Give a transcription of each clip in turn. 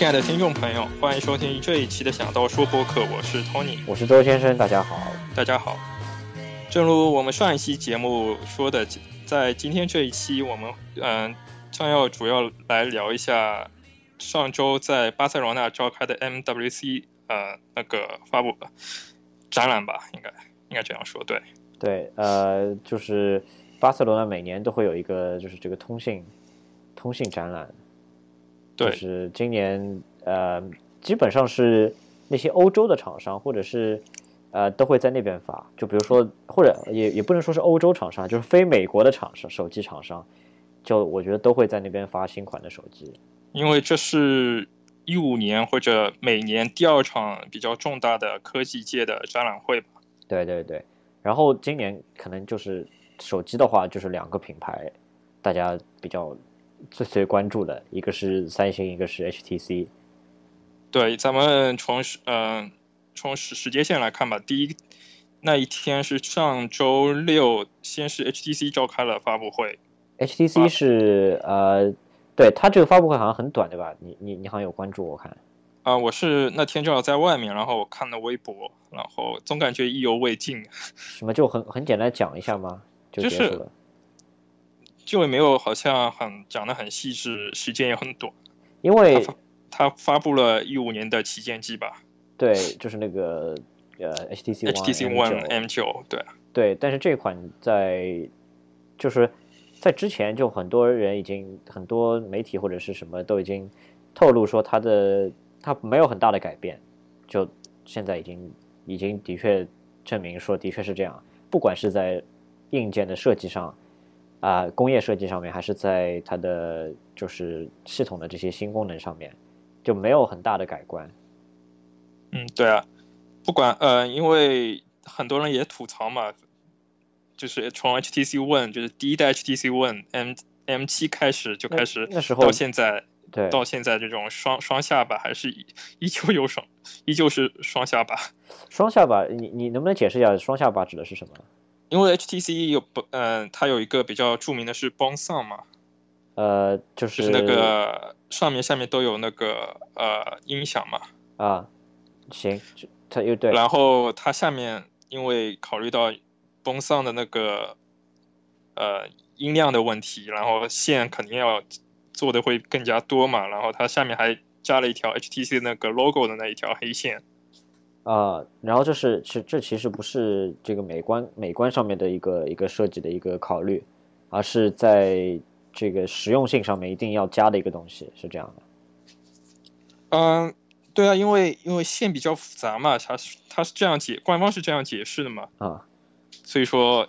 亲爱的听众朋友，欢迎收听这一期的想到说播客，我是 Tony，我是周先生，大家好，大家好。正如我们上一期节目说的，在今天这一期，我们嗯将要主要来聊一下上周在巴塞罗那召开的 MWC 呃那个发布展览吧，应该应该这样说，对对，呃，就是巴塞罗那每年都会有一个就是这个通信通信展览。就是今年，呃，基本上是那些欧洲的厂商，或者是呃，都会在那边发。就比如说，或者也也不能说是欧洲厂商，就是非美国的厂商，手机厂商，就我觉得都会在那边发新款的手机。因为这是一五年或者每年第二场比较重大的科技界的展览会吧？对对对。然后今年可能就是手机的话，就是两个品牌，大家比较。最最关注的一个是三星，一个是 HTC。对，咱们从嗯从时时间线来看吧，第一那一天是上周六，先是 HTC 召开了发布会。HTC 是呃，对它这个发布会好像很短，对吧？你你你好像有关注，我看。啊，我是那天正好在外面，然后我看了微博，然后总感觉意犹未尽。什么就很很简单讲一下吗？就结束了。就也没有，好像很讲的很细致，时间也很短。因为他发布了一五年的旗舰机吧？对，就是那个呃，HTC HTC One M 九，对对。但是这款在就是在之前就很多人已经很多媒体或者是什么都已经透露说它的它没有很大的改变，就现在已经已经的确证明说的确是这样，不管是在硬件的设计上。啊，工业设计上面还是在它的就是系统的这些新功能上面，就没有很大的改观。嗯，对啊，不管呃，因为很多人也吐槽嘛，就是从 HTC One 就是第一代 HTC One M M 七开始就开始，那时候到现在，对，到现在这种双双下巴还是依旧有双，依旧是双下巴。双下巴，你你能不能解释一下双下巴指的是什么？因为 HTC 有不，嗯，它有一个比较著名的是 Bone Sound 嘛，呃，就是那个上面下面都有那个呃音响嘛。啊，行，它又对。然后它下面因为考虑到 Bone Sound 的那个呃音量的问题，然后线肯定要做的会更加多嘛，然后它下面还加了一条 HTC 那个 logo 的那一条黑线。啊，然后这是是这其实不是这个美观美观上面的一个一个设计的一个考虑，而是在这个实用性上面一定要加的一个东西，是这样的。嗯，对啊，因为因为线比较复杂嘛，它是它是这样解，官方是这样解释的嘛。啊，所以说，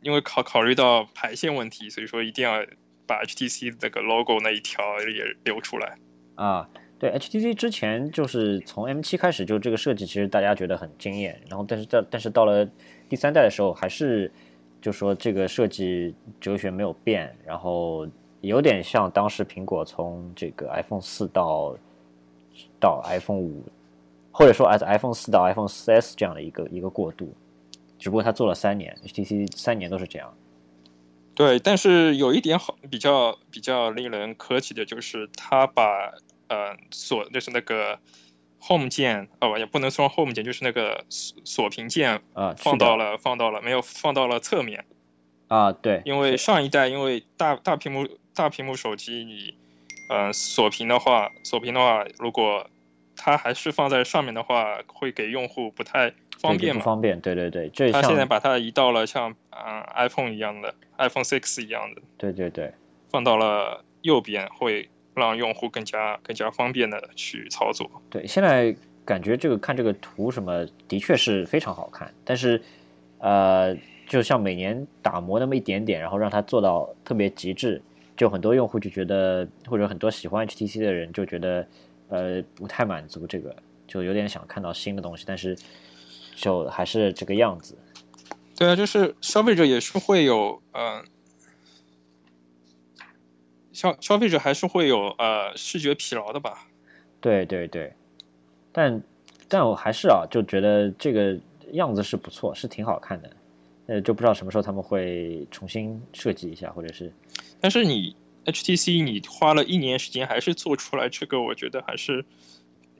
因为考考虑到排线问题，所以说一定要把 HTC 这个 logo 那一条也留出来。啊。对，HTC 之前就是从 M7 开始，就这个设计其实大家觉得很惊艳，然后但是到但是到了第三代的时候，还是就说这个设计哲学没有变，然后有点像当时苹果从这个 iPhone 四到到 iPhone 五，或者说 iPhone 四到 iPhone 四 S 这样的一个一个过渡，只不过它做了三年，HTC 三年都是这样。对，但是有一点好，比较比较令人可喜的就是它把。呃，锁就是那个 Home 键哦，也不能说 Home 键，就是那个锁锁屏键啊，放到了放到了没有放到了侧面啊，对，因为上一代因为大大屏幕大屏幕手机你呃锁屏的话锁屏的话，如果它还是放在上面的话，会给用户不太方便嘛，方便，对对对，这他现在把它移到了像嗯 iPhone 一样的 iPhone Six 一样的，对对对，放到了右边会。让用户更加更加方便的去操作。对，现在感觉这个看这个图什么，的确是非常好看。但是，呃，就像每年打磨那么一点点，然后让它做到特别极致，就很多用户就觉得，或者很多喜欢 HTC 的人就觉得，呃，不太满足这个，就有点想看到新的东西，但是就还是这个样子。对啊，就是消费者也是会有，嗯。消消费者还是会有呃视觉疲劳的吧？对对对，但但我还是啊，就觉得这个样子是不错，是挺好看的。呃，就不知道什么时候他们会重新设计一下，或者是。但是你 HTC 你花了一年时间还是做出来这个，我觉得还是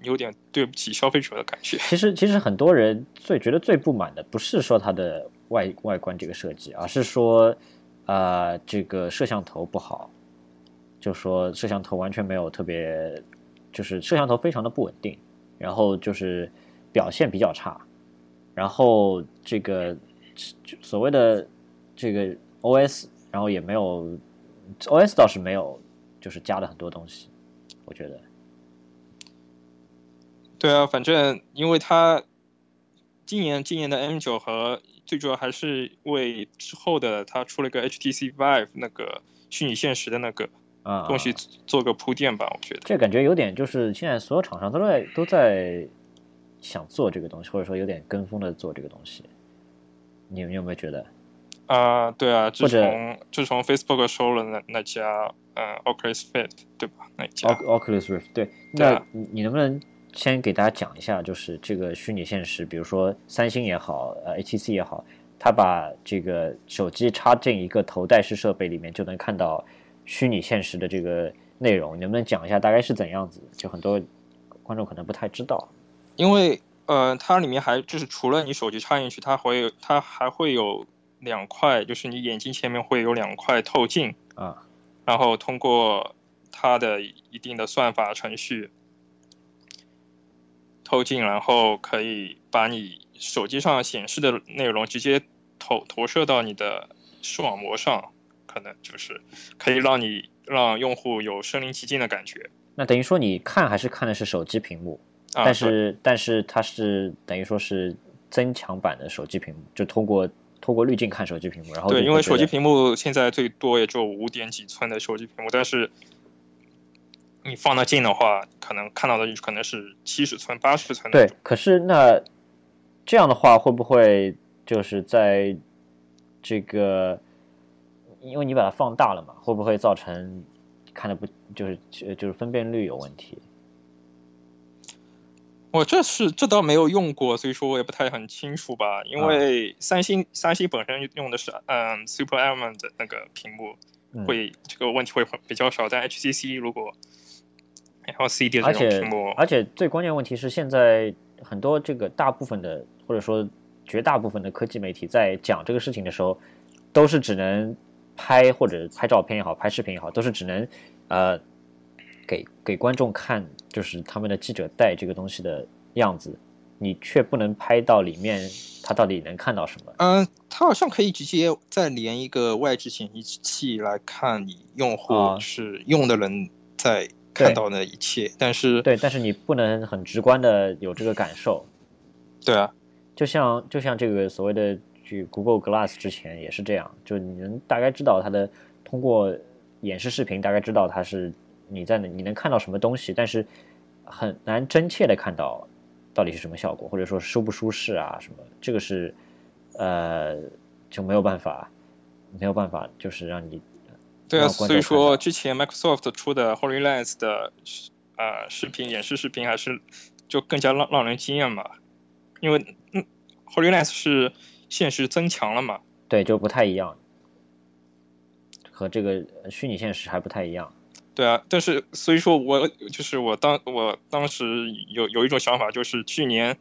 有点对不起消费者的感觉。其实，其实很多人最觉得最不满的，不是说它的外外观这个设计，而是说，呃，这个摄像头不好，就说摄像头完全没有特别，就是摄像头非常的不稳定，然后就是表现比较差，然后这个所谓的这个 OS，然后也没有。OS 倒是没有，就是加了很多东西，我觉得。对啊，反正因为它今年今年的 M 九和最主要还是为之后的它出了个 HTC Vive 那个虚拟现实的那个啊东西做个铺垫吧，我觉得。这感觉有点就是现在所有厂商都在都在想做这个东西，或者说有点跟风的做这个东西。你们有没有觉得？啊，对啊，自从自从 Facebook 收了那那家呃 Oculus Rift 对吧？那家 Oculus Rift 对，那你你能不能先给大家讲一下，就是这个虚拟现实，比如说三星也好，呃 HTC 也好，它把这个手机插进一个头戴式设备里面，就能看到虚拟现实的这个内容，你能不能讲一下大概是怎样子？就很多观众可能不太知道，因为呃，它里面还就是除了你手机插进去，它会它还会有。两块就是你眼睛前面会有两块透镜啊，然后通过它的一定的算法程序透镜，然后可以把你手机上显示的内容直接投投射到你的视网膜上，可能就是可以让你让用户有身临其境的感觉。那等于说你看还是看的是手机屏幕，但是但是它是等于说是增强版的手机屏幕，就通过。通过滤镜看手机屏幕，然后对，因为手机屏幕现在最多也就五点几寸的手机屏幕，但是你放得近的话，可能看到的可能是七十寸、八十寸。对，可是那这样的话，会不会就是在这个，因为你把它放大了嘛，会不会造成看的不就是就是分辨率有问题？我这是这倒没有用过，所以说我也不太很清楚吧。因为三星三星本身用的是嗯 Super AMOLED 那个屏幕，会这个问题会比较少。但 HTC 如果 LCD 这种屏幕，而且最关键问题是现在很多这个大部分的或者说绝大部分的科技媒体在讲这个事情的时候，都是只能拍或者拍照片也好，拍视频也好，都是只能呃。给给观众看，就是他们的记者带这个东西的样子，你却不能拍到里面，他到底能看到什么？嗯，他好像可以直接再连一个外置显示器来看你用户是用的人在看到的一切，但是对，但是你不能很直观的有这个感受。对啊，就像就像这个所谓的去 Google Glass 之前也是这样，就你能大概知道它的通过演示视频，大概知道它是。你在你能看到什么东西，但是很难真切的看到到底是什么效果，或者说舒不舒适啊什么，这个是呃就没有办法，没有办法，就是让你对啊，所以说之前 Microsoft 出的 HoloLens 的呃视频演示视频还是就更加让让人惊艳嘛，因为嗯 HoloLens 是现实增强了嘛，对，就不太一样，和这个虚拟现实还不太一样。对啊，但是所以说，我就是我当我当时有有一种想法，就是去年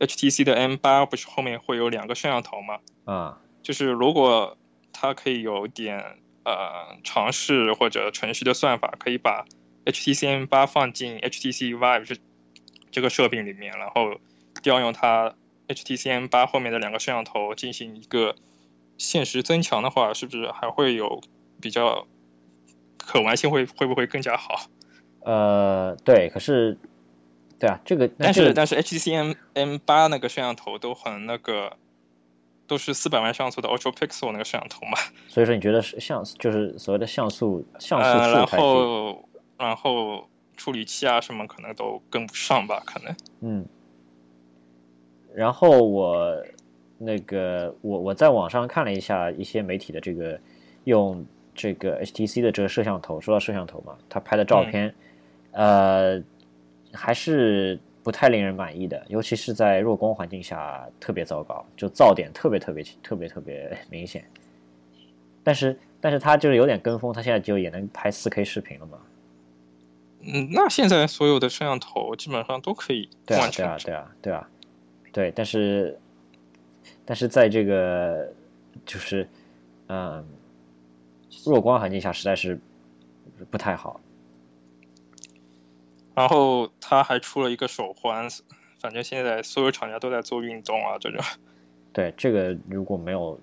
HTC 的 M 八不是后面会有两个摄像头嘛？啊，就是如果它可以有点呃尝试或者程序的算法，可以把 HTC M 八放进 HTC Vive 这这个设备里面，然后调用它 HTC M 八后面的两个摄像头进行一个现实增强的话，是不是还会有比较？可玩性会会不会更加好？呃，对，可是，对啊，这个，但是但是 HTC M M 八那个摄像头都很那个，都是四百万像素的 Ultra Pixel 那个摄像头嘛。所以说，你觉得是像就是所谓的像素像素数然后然后处理器啊什么可能都跟不上吧？可能。嗯。然后我那个我我在网上看了一下一些媒体的这个用。这个 HTC 的这个摄像头，说到摄像头嘛，它拍的照片，呃，还是不太令人满意的，尤其是在弱光环境下特别糟糕，就噪点特别特别特别特别 明显。但是但是他就是有点跟风，他现在就也能拍 4K 视频了嘛。嗯，那现在所有的摄像头基本上都可以对啊，对啊，对啊，对啊，对，但是，但是在这个就是嗯弱光环境下，实在是不太好。然后他还出了一个手环，反正现在所有厂家都在做运动啊，这种。对这个如果没有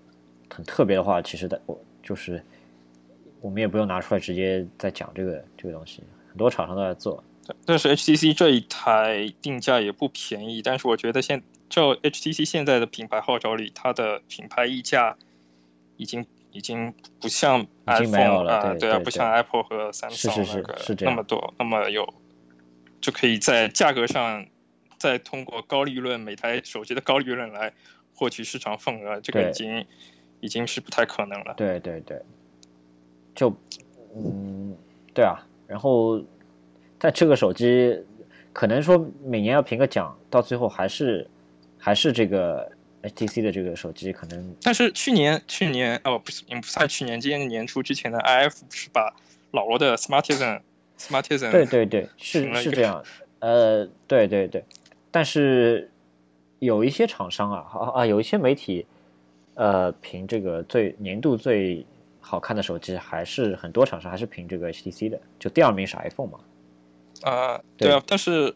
很特别的话，其实的我就是我们也不用拿出来直接在讲这个这个东西，很多厂商都在做。但是 HTC 这一台定价也不便宜，但是我觉得现照 HTC 现在的品牌号召力，它的品牌溢价已经已经不像 iPhone 啊，了对啊，不像 Apple 和是 Samsung 那个是那么多，那么有就可以在价格上再通过高利润每台手机的高利润来获取市场份额，这个已经已经是不太可能了。对对对，就嗯，对啊，然后但这个手机可能说每年要评个奖，到最后还是还是这个 HTC 的这个手机可能但是去年去年哦不是也不算去年，今年年初之前的 IF 是把老罗的 Smartisan Smartisan 对对对，是是这样，呃，对对对，但是有一些厂商啊，啊啊，有一些媒体，呃，评这个最年度最好看的手机，还是很多厂商还是评这个 HTC 的，就第二名是 iPhone 嘛，啊，对。对啊，但是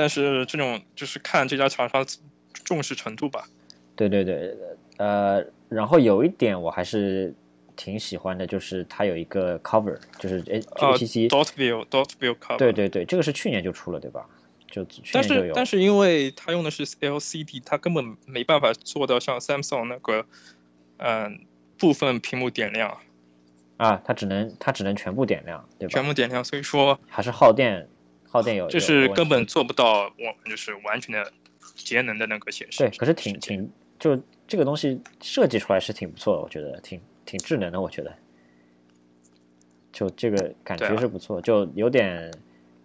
但是这种就是看这家厂商重视程度吧。对对对，呃，然后有一点我还是挺喜欢的，就是它有一个 cover，就是哎呃 HTC，、Dot View Dot View Cover。对对对，这个是去年就出了对吧？就去但年就是有，但是因为它用的是 LCD，它根本没办法做到像 Samsung 那个嗯、部分屏幕点亮，啊，它只能它只能全部点亮，对吧？全部点亮，所以说还是耗电，耗电有有就是根本做不到我们就是完全的节能的那个显示。对，可是挺挺就这个东西设计出来是挺不错的，我觉得挺挺智能的，我觉得，就这个感觉是不错，就有点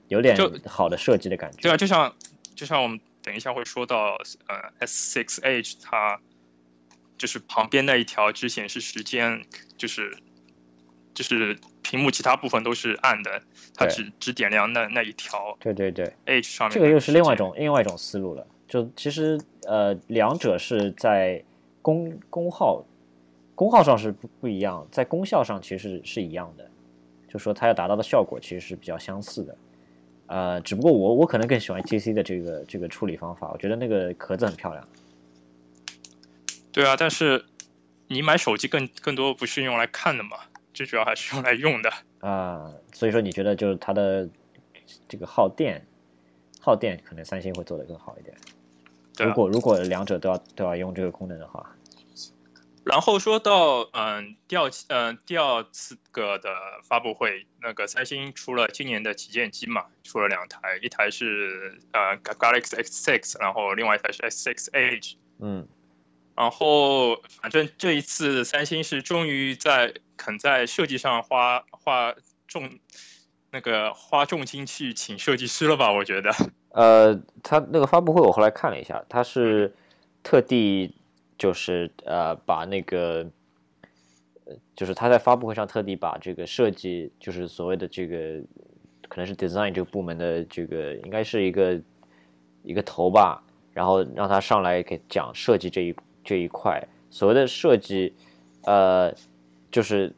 有点就好的设计的感觉。对啊，就像就像我们等一下会说到，呃，S6 Edge 它就是旁边那一条只显示时间，就是就是屏幕其他部分都是暗的，它只只点亮那那一条对对对，Edge 上面。这个又是另外一。种另外一种思路了。就其实呃，两者是在功功耗功耗上是不不一样，在功效上其实是是一样的，就说它要达到的效果其实是比较相似的。呃，只不过我我可能更喜欢 TC 的这个这个处理方法，我觉得那个壳子很漂亮。对啊，但是你买手机更更多不是用来看的嘛，最主要还是用来用的。啊、所以说你觉得就是它的这个耗电，耗电可能三星会做得更好一点。对啊如果如果两者都要都要用这个功能的话，然后说到嗯第二期嗯第二次个的发布会，那个三星出了今年的旗舰机嘛，出了两台，一台是呃 Galaxy X6，然后另外一台是 S6 Edge。嗯，然后反正这一次三星是终于在肯在设计上花花重那个花重金去请设计师了吧？我觉得。呃，他那个发布会我后来看了一下，他是特地就是呃把那个，就是他在发布会上特地把这个设计，就是所谓的这个可能是 design 这个部门的这个应该是一个一个头吧，然后让他上来给讲设计这一这一块。所谓的设计，呃，就是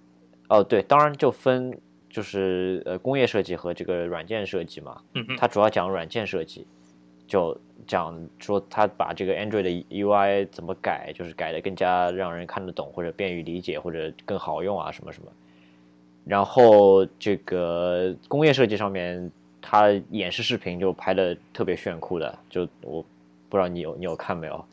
哦对，当然就分就是呃工业设计和这个软件设计嘛。嗯哼。他主要讲软件设计，就讲说他把这个 Android 的 UI 怎么改，就是改的更加让人看得懂，或者便于理解，或者更好用啊，什么什么。然后这个工业设计上面，他演示视频就拍的特别炫酷的，就我不知道你有你有看没有？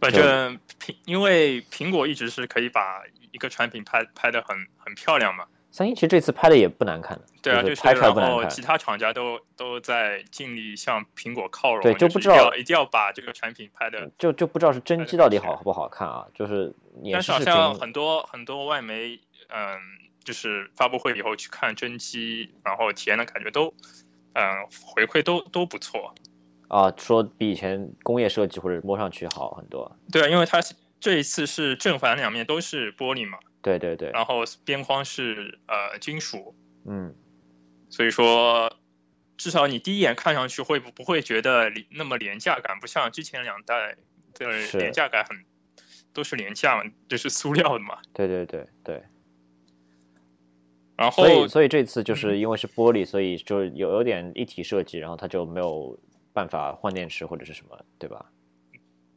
反正苹因为苹果一直是可以把一个产品拍拍的很很漂亮嘛，三星其实这次拍的也不难看的，对啊，就是拍出来然后其。他厂家都都在尽力向苹果靠拢，对就不知道是一定要把这个产品拍的，就就不知道是真机到底好不好看啊？就是演但是好像很多很多外媒，嗯，就是发布会以后去看真机，然后体验的感觉都，嗯，回馈都都不错。啊，说比以前工业设计或者摸上去好很多。对啊，因为它这一次是正反两面都是玻璃嘛，对对对，然后边框是呃金属，嗯，所以说至少你第一眼看上去会不不会觉得廉那么廉价感，不像之前两代的廉价感很都是廉价嘛，就是塑料的嘛。对对对对。然后所以所以这次就是因为是玻璃，所以就有有点一体设计，然后它就没有办法换电池或者是什么，对吧？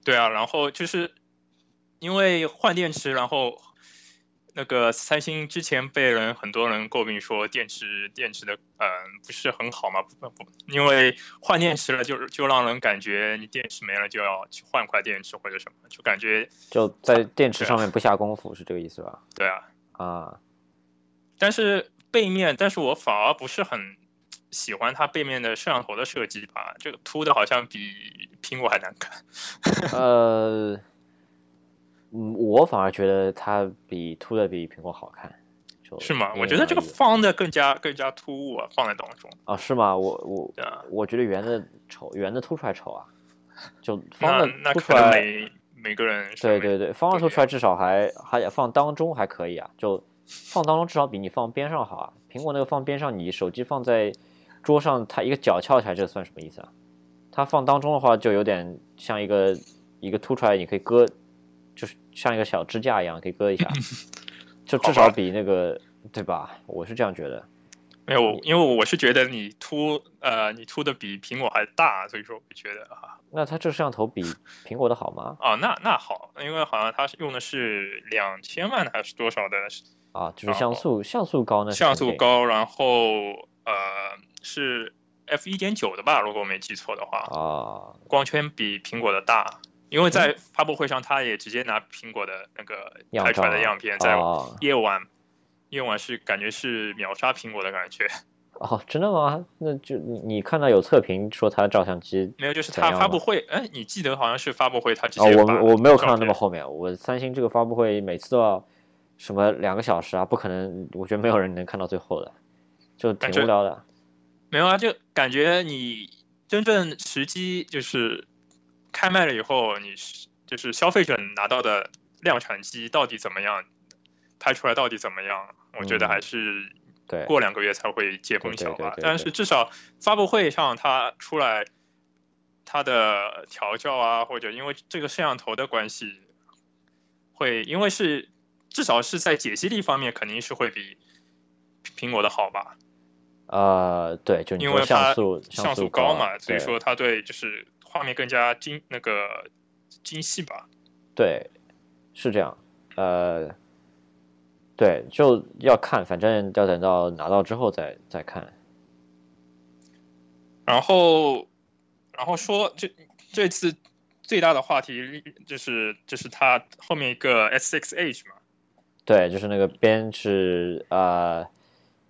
对啊，然后就是因为换电池，然后那个三星之前被人很多人诟病说电池电池的嗯、不是很好嘛，不不，因为换电池了就就让人感觉你电池没了就要去换块电池或者什么，就感觉就在电池上面不下功夫，是这个意思吧？对啊，啊，但是背面，但是我反而不是很喜欢它背面的摄像头的设计吧，这个凸的好像比苹果还难看。呃，嗯，我反而觉得它比凸的比苹果好看，就是吗？我觉得这个方的更加更加突兀啊，放在当中。啊，是吗？我我啊，我觉得圆的丑，圆的凸出来丑啊，就方的凸出来，每每个人对对对，方的凸出来至少还还放当中还可以啊，就放当中至少比你放边上好啊。苹果那个放边上，你手机放在桌上，它一个角翘起来，这算什么意思啊？它放当中的话，就有点像一个一个凸出来，你可以搁，就是像一个小支架一样，可以搁一下，就至少比那个对吧？我是这样觉得。没有，因为我是觉得你凸呃你凸的比苹果还大，所以说我觉得啊那它这摄像头比苹果的好吗？啊那那好，因为好像它是用的是两千万还是多少的啊，就是像素像素高呢像素高，然后呃是 f 一点九的吧，如果我没记错的话，啊，光圈比苹果的大，因为在发布会上他也直接拿苹果的那个样拍出来的样片在啊。夜晚，夜晚是感觉是秒杀苹果的感觉，哦，真的吗？那就你你看到有测评说它的照相机没有，就是他怎样吗？发布会，哎，你记得好像是发布会，他直哦，我我没有看到那么后面，我三星这个发布会每次都要什么两个小时啊，不可能，我觉得没有人能看到最后的，就挺无聊的。没有啊，就感觉你真正时机就是开卖了以后，你是就是消费者拿到的量产机到底怎么样，拍出来到底怎么样，我觉得嗯还是对，过两个月才会见分晓吧。但是至少发布会上它出来，它的调教啊，或者因为这个摄像头的关系，会因为是至少是在解析力方面肯定是会比苹果的好吧。呃，对，就因为它像素像素高嘛，所以说它对就是画面更加精那个精细吧。对，是这样，呃，对，就要看，反正要等到拿到之后再再看。然后，然后说这这次最大的话题就是就是它后面一个 S6 Edge 嘛，对，就是那个边是呃，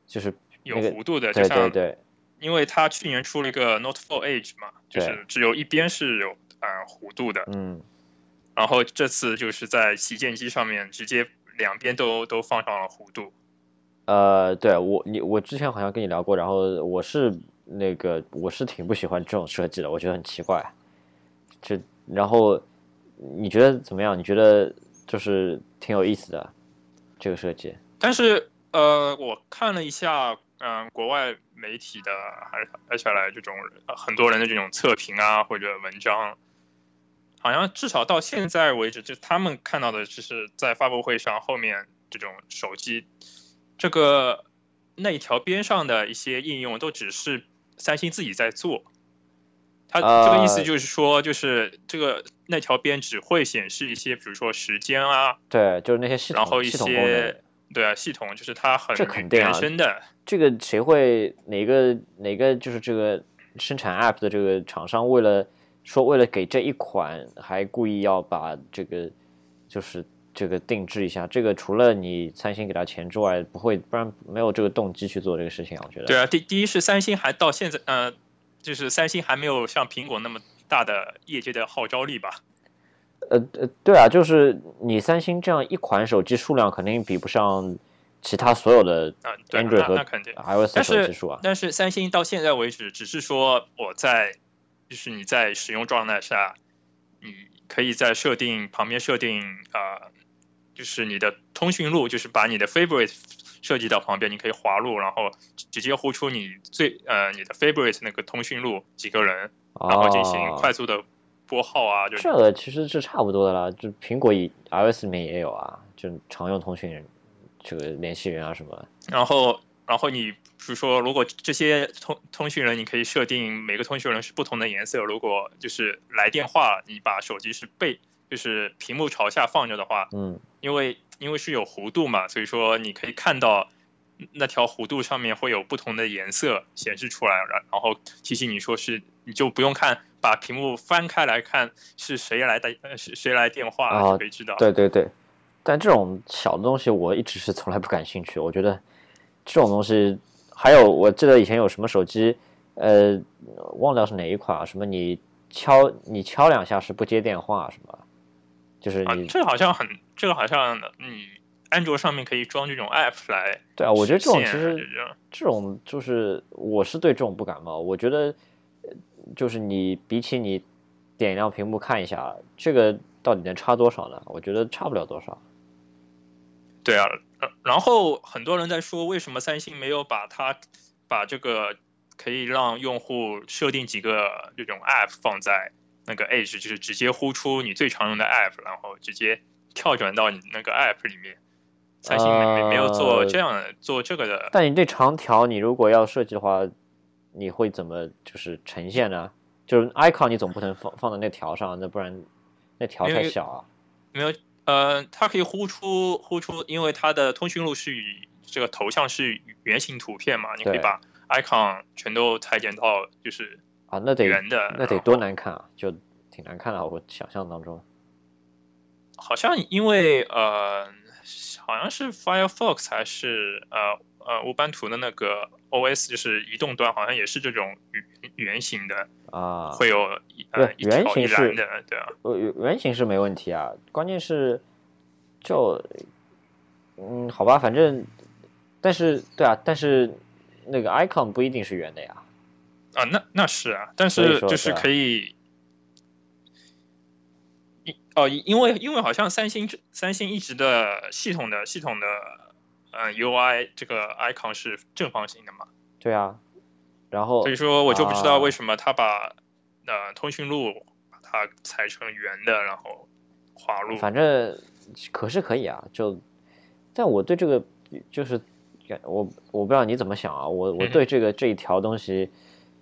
就是有弧度的，就像对对因为它去年出了一个 Note 4 Edge 嘛，就是只有一边是有呃弧度的，嗯，然后这次就是在旗舰机上面直接两边都都放上了弧度。呃，对我你我之前好像跟你聊过，然后我是那个我是挺不喜欢这种设计的，我觉得很奇怪。就然后你觉得怎么样？你觉得就是挺有意思的这个设计？但是呃，我看了一下，嗯、国外媒体的还拍下来这种、呃很多人的这种测评啊或者文章，好像至少到现在为止，就他们看到的就是在发布会上后面这种手机这个那一条边上的一些应用都只是三星自己在做。它这个意思呃就是说，就是这个那条边只会显示一些，比如说时间啊，对，就是那些系然后一些。对啊，系统就是它很这肯定啊原生的，这个谁会哪个哪个就是这个生产 App 的这个厂商为了说为了给这一款还故意要把这个就是这个定制一下，这个除了你三星给他钱之外，不会不然没有这个动机去做这个事情啊，我觉得。对啊，第第一是三星还到现在，呃，就是三星还没有像苹果那么大的业界的号召力吧？呃呃，对啊，就是你三星这样一款手机数量肯定比不上其他所有的，Android 和那那肯定。iOS 手机数啊。但是三星到现在为止，只是说我在，就是你在使用状态下，你可以在设定旁边设定呃，就是你的通讯录，就是把你的 favorite 设计到旁边，你可以滑入，然后直接呼出你最呃你的 favorite 那个通讯录几个人，然后进行快速的拨号啊。就这个其实是差不多的啦，就苹果以 iOS 里面也有啊，就常用通讯这个联系人啊什么。然后然后你比如说，如果这些通通讯人，你可以设定每个通讯人是不同的颜色。如果就是来电话，你把手机是背。就是屏幕朝下放着的话，嗯，因为因为是有弧度嘛，所以说你可以看到那条弧度上面会有不同的颜色显示出来，然然后提醒你说是你就不用看，把屏幕翻开来看是谁来的，是谁来电话就可以知道。对对对，但这种小的东西我一直是从来不感兴趣，我觉得这种东西还有我记得以前有什么手机，呃，忘掉是哪一款啊？什么你敲你敲两下是不接电话什么？就是你这个好像很，这个好像你安卓上面可以装这种 app 来。对啊，我觉得这种其实这种就是我是对这种不感冒。我觉得就是你比起你点亮屏幕看一下，这个到底能差多少呢？我觉得差不了多少。对啊，然后很多人在说，为什么三星没有把它把这个可以让用户设定几个这种 app 放在。那个 Edge 就是直接呼出你最常用的 App，然后直接跳转到你那个 App 里面。三星没没有做这样的做这个的。但你这长条，你如果要设计的话，你会怎么就是呈现呢？就是 Icon 你总不能放放在那条上，那不然那条太小啊。没有，呃，它可以呼出呼出，因为它的通讯录是以这个头像是圆形图片嘛，你可以把 Icon 全都裁剪到就是。啊，那得圆的，那得多难看啊！就挺难看的，我想象当中。好像因为呃，好像是 Firefox 还是呃呃乌班图的那个 OS，就是移动端，好像也是这种圆圆形的啊，会有呃圆形是的，对啊，呃圆形是没问题啊，关键是就嗯好吧，反正但是对啊，但是那个 icon 不一定是圆的呀。啊，那那是啊，但是就是可以，因哦，因为因为好像三星三星一直的系统的系统的嗯 UI 这个 icon 是正方形的嘛？对啊，然后所以说我就不知道为什么他把呃通讯录把它裁成圆的，然后滑入。反正可是可以啊，就但我对这个就是我我不知道你怎么想啊，我我对这个这一条东西。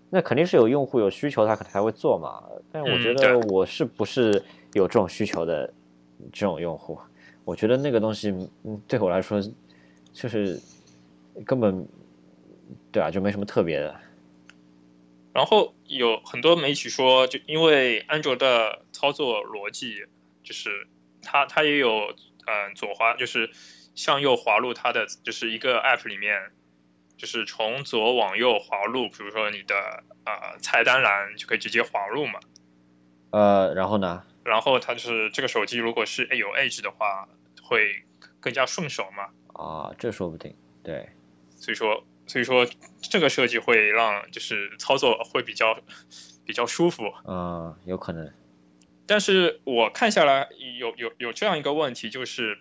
那肯定是有用户有需求，他可能才会做嘛。但我觉得我是不是有这种需求的这种用户？我觉得那个东西，嗯，对我来说就是根本对啊，就没什么特别的。然后有很多媒体说，就因为安卓的操作逻辑，就是它它也有嗯左滑，就是向右滑入它的就是一个 App 里面。就是从左往右滑入，比如说你的呃菜单栏就可以直接滑入嘛。呃，然后呢？然后它就是这个手机如果是有 Edge 的话，会更加顺手嘛。啊，这说不定。对。所以说，所以说这个设计会让就是操作会比较比较舒服。嗯，有可能。但是我看下来有有有这样一个问题，就是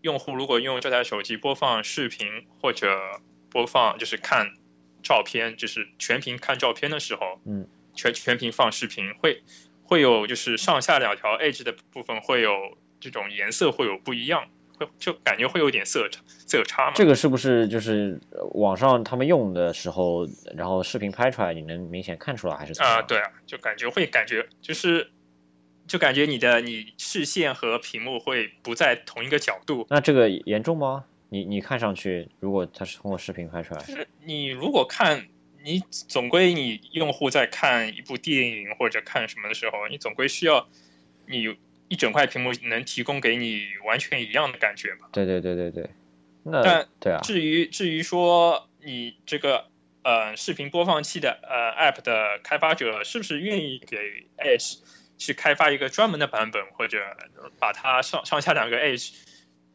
用户如果用这台手机播放视频或者播放就是看照片，就是全屏看照片的时候，嗯，全全屏放视频会会有就是上下两条 edge 的部分会有这种颜色会有不一样，会就感觉会有点色差色差嘛。这个是不是就是网上他们用的时候，然后视频拍出来你能明显看出来还是？啊，对啊，就感觉会感觉就是就感觉你的你视线和屏幕会不在同一个角度。那这个严重吗？你你看上去，如果它是通过视频拍出来，就是你如果看，你总归你用户在看一部电影或者看什么的时候，你总归需要你一整块屏幕能提供给你完全一样的感觉吧？对对对对对。那但对啊。至于至于说你这个呃视频播放器的呃 App 的开发者是不是愿意给 Edge 去开发一个专门的版本，或者把它上上下两个 Edge？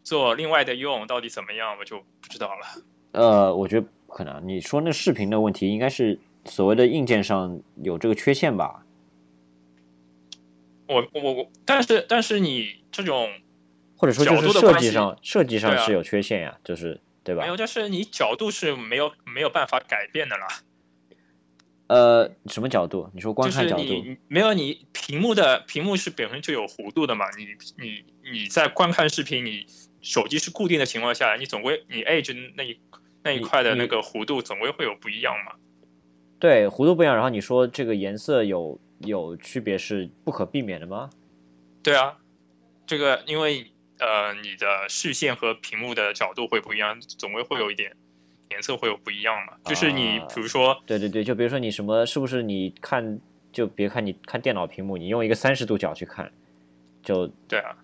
做另外的用到底怎么样，我就不知道了。呃，我觉得不可能。你说那视频的问题，应该是所谓的硬件上有这个缺陷吧？我我我，但是但是你这种或者说就角是设度的关系计上设计上是有缺陷呀，就是对吧没？有，就是你角度是没有没有办法改变的啦。呃，什么角度？你说观看角度？你没有你屏幕的屏幕是本身就有弧度的嘛，你你你在观看视频，你手机是固定的情况下，你总归你 edge 那一那一块的那个弧度总归会有不一样嘛。对，弧度不一样。然后你说这个颜色有有区别是不可避免的吗？对啊，这个因为呃你的视线和屏幕的角度会不一样，总归会有一点颜色会有不一样嘛。就是你啊比如说对对对，就比如说你什么，是不是你看就别看你看电脑屏幕，你用一个三十度角去看，就对啊，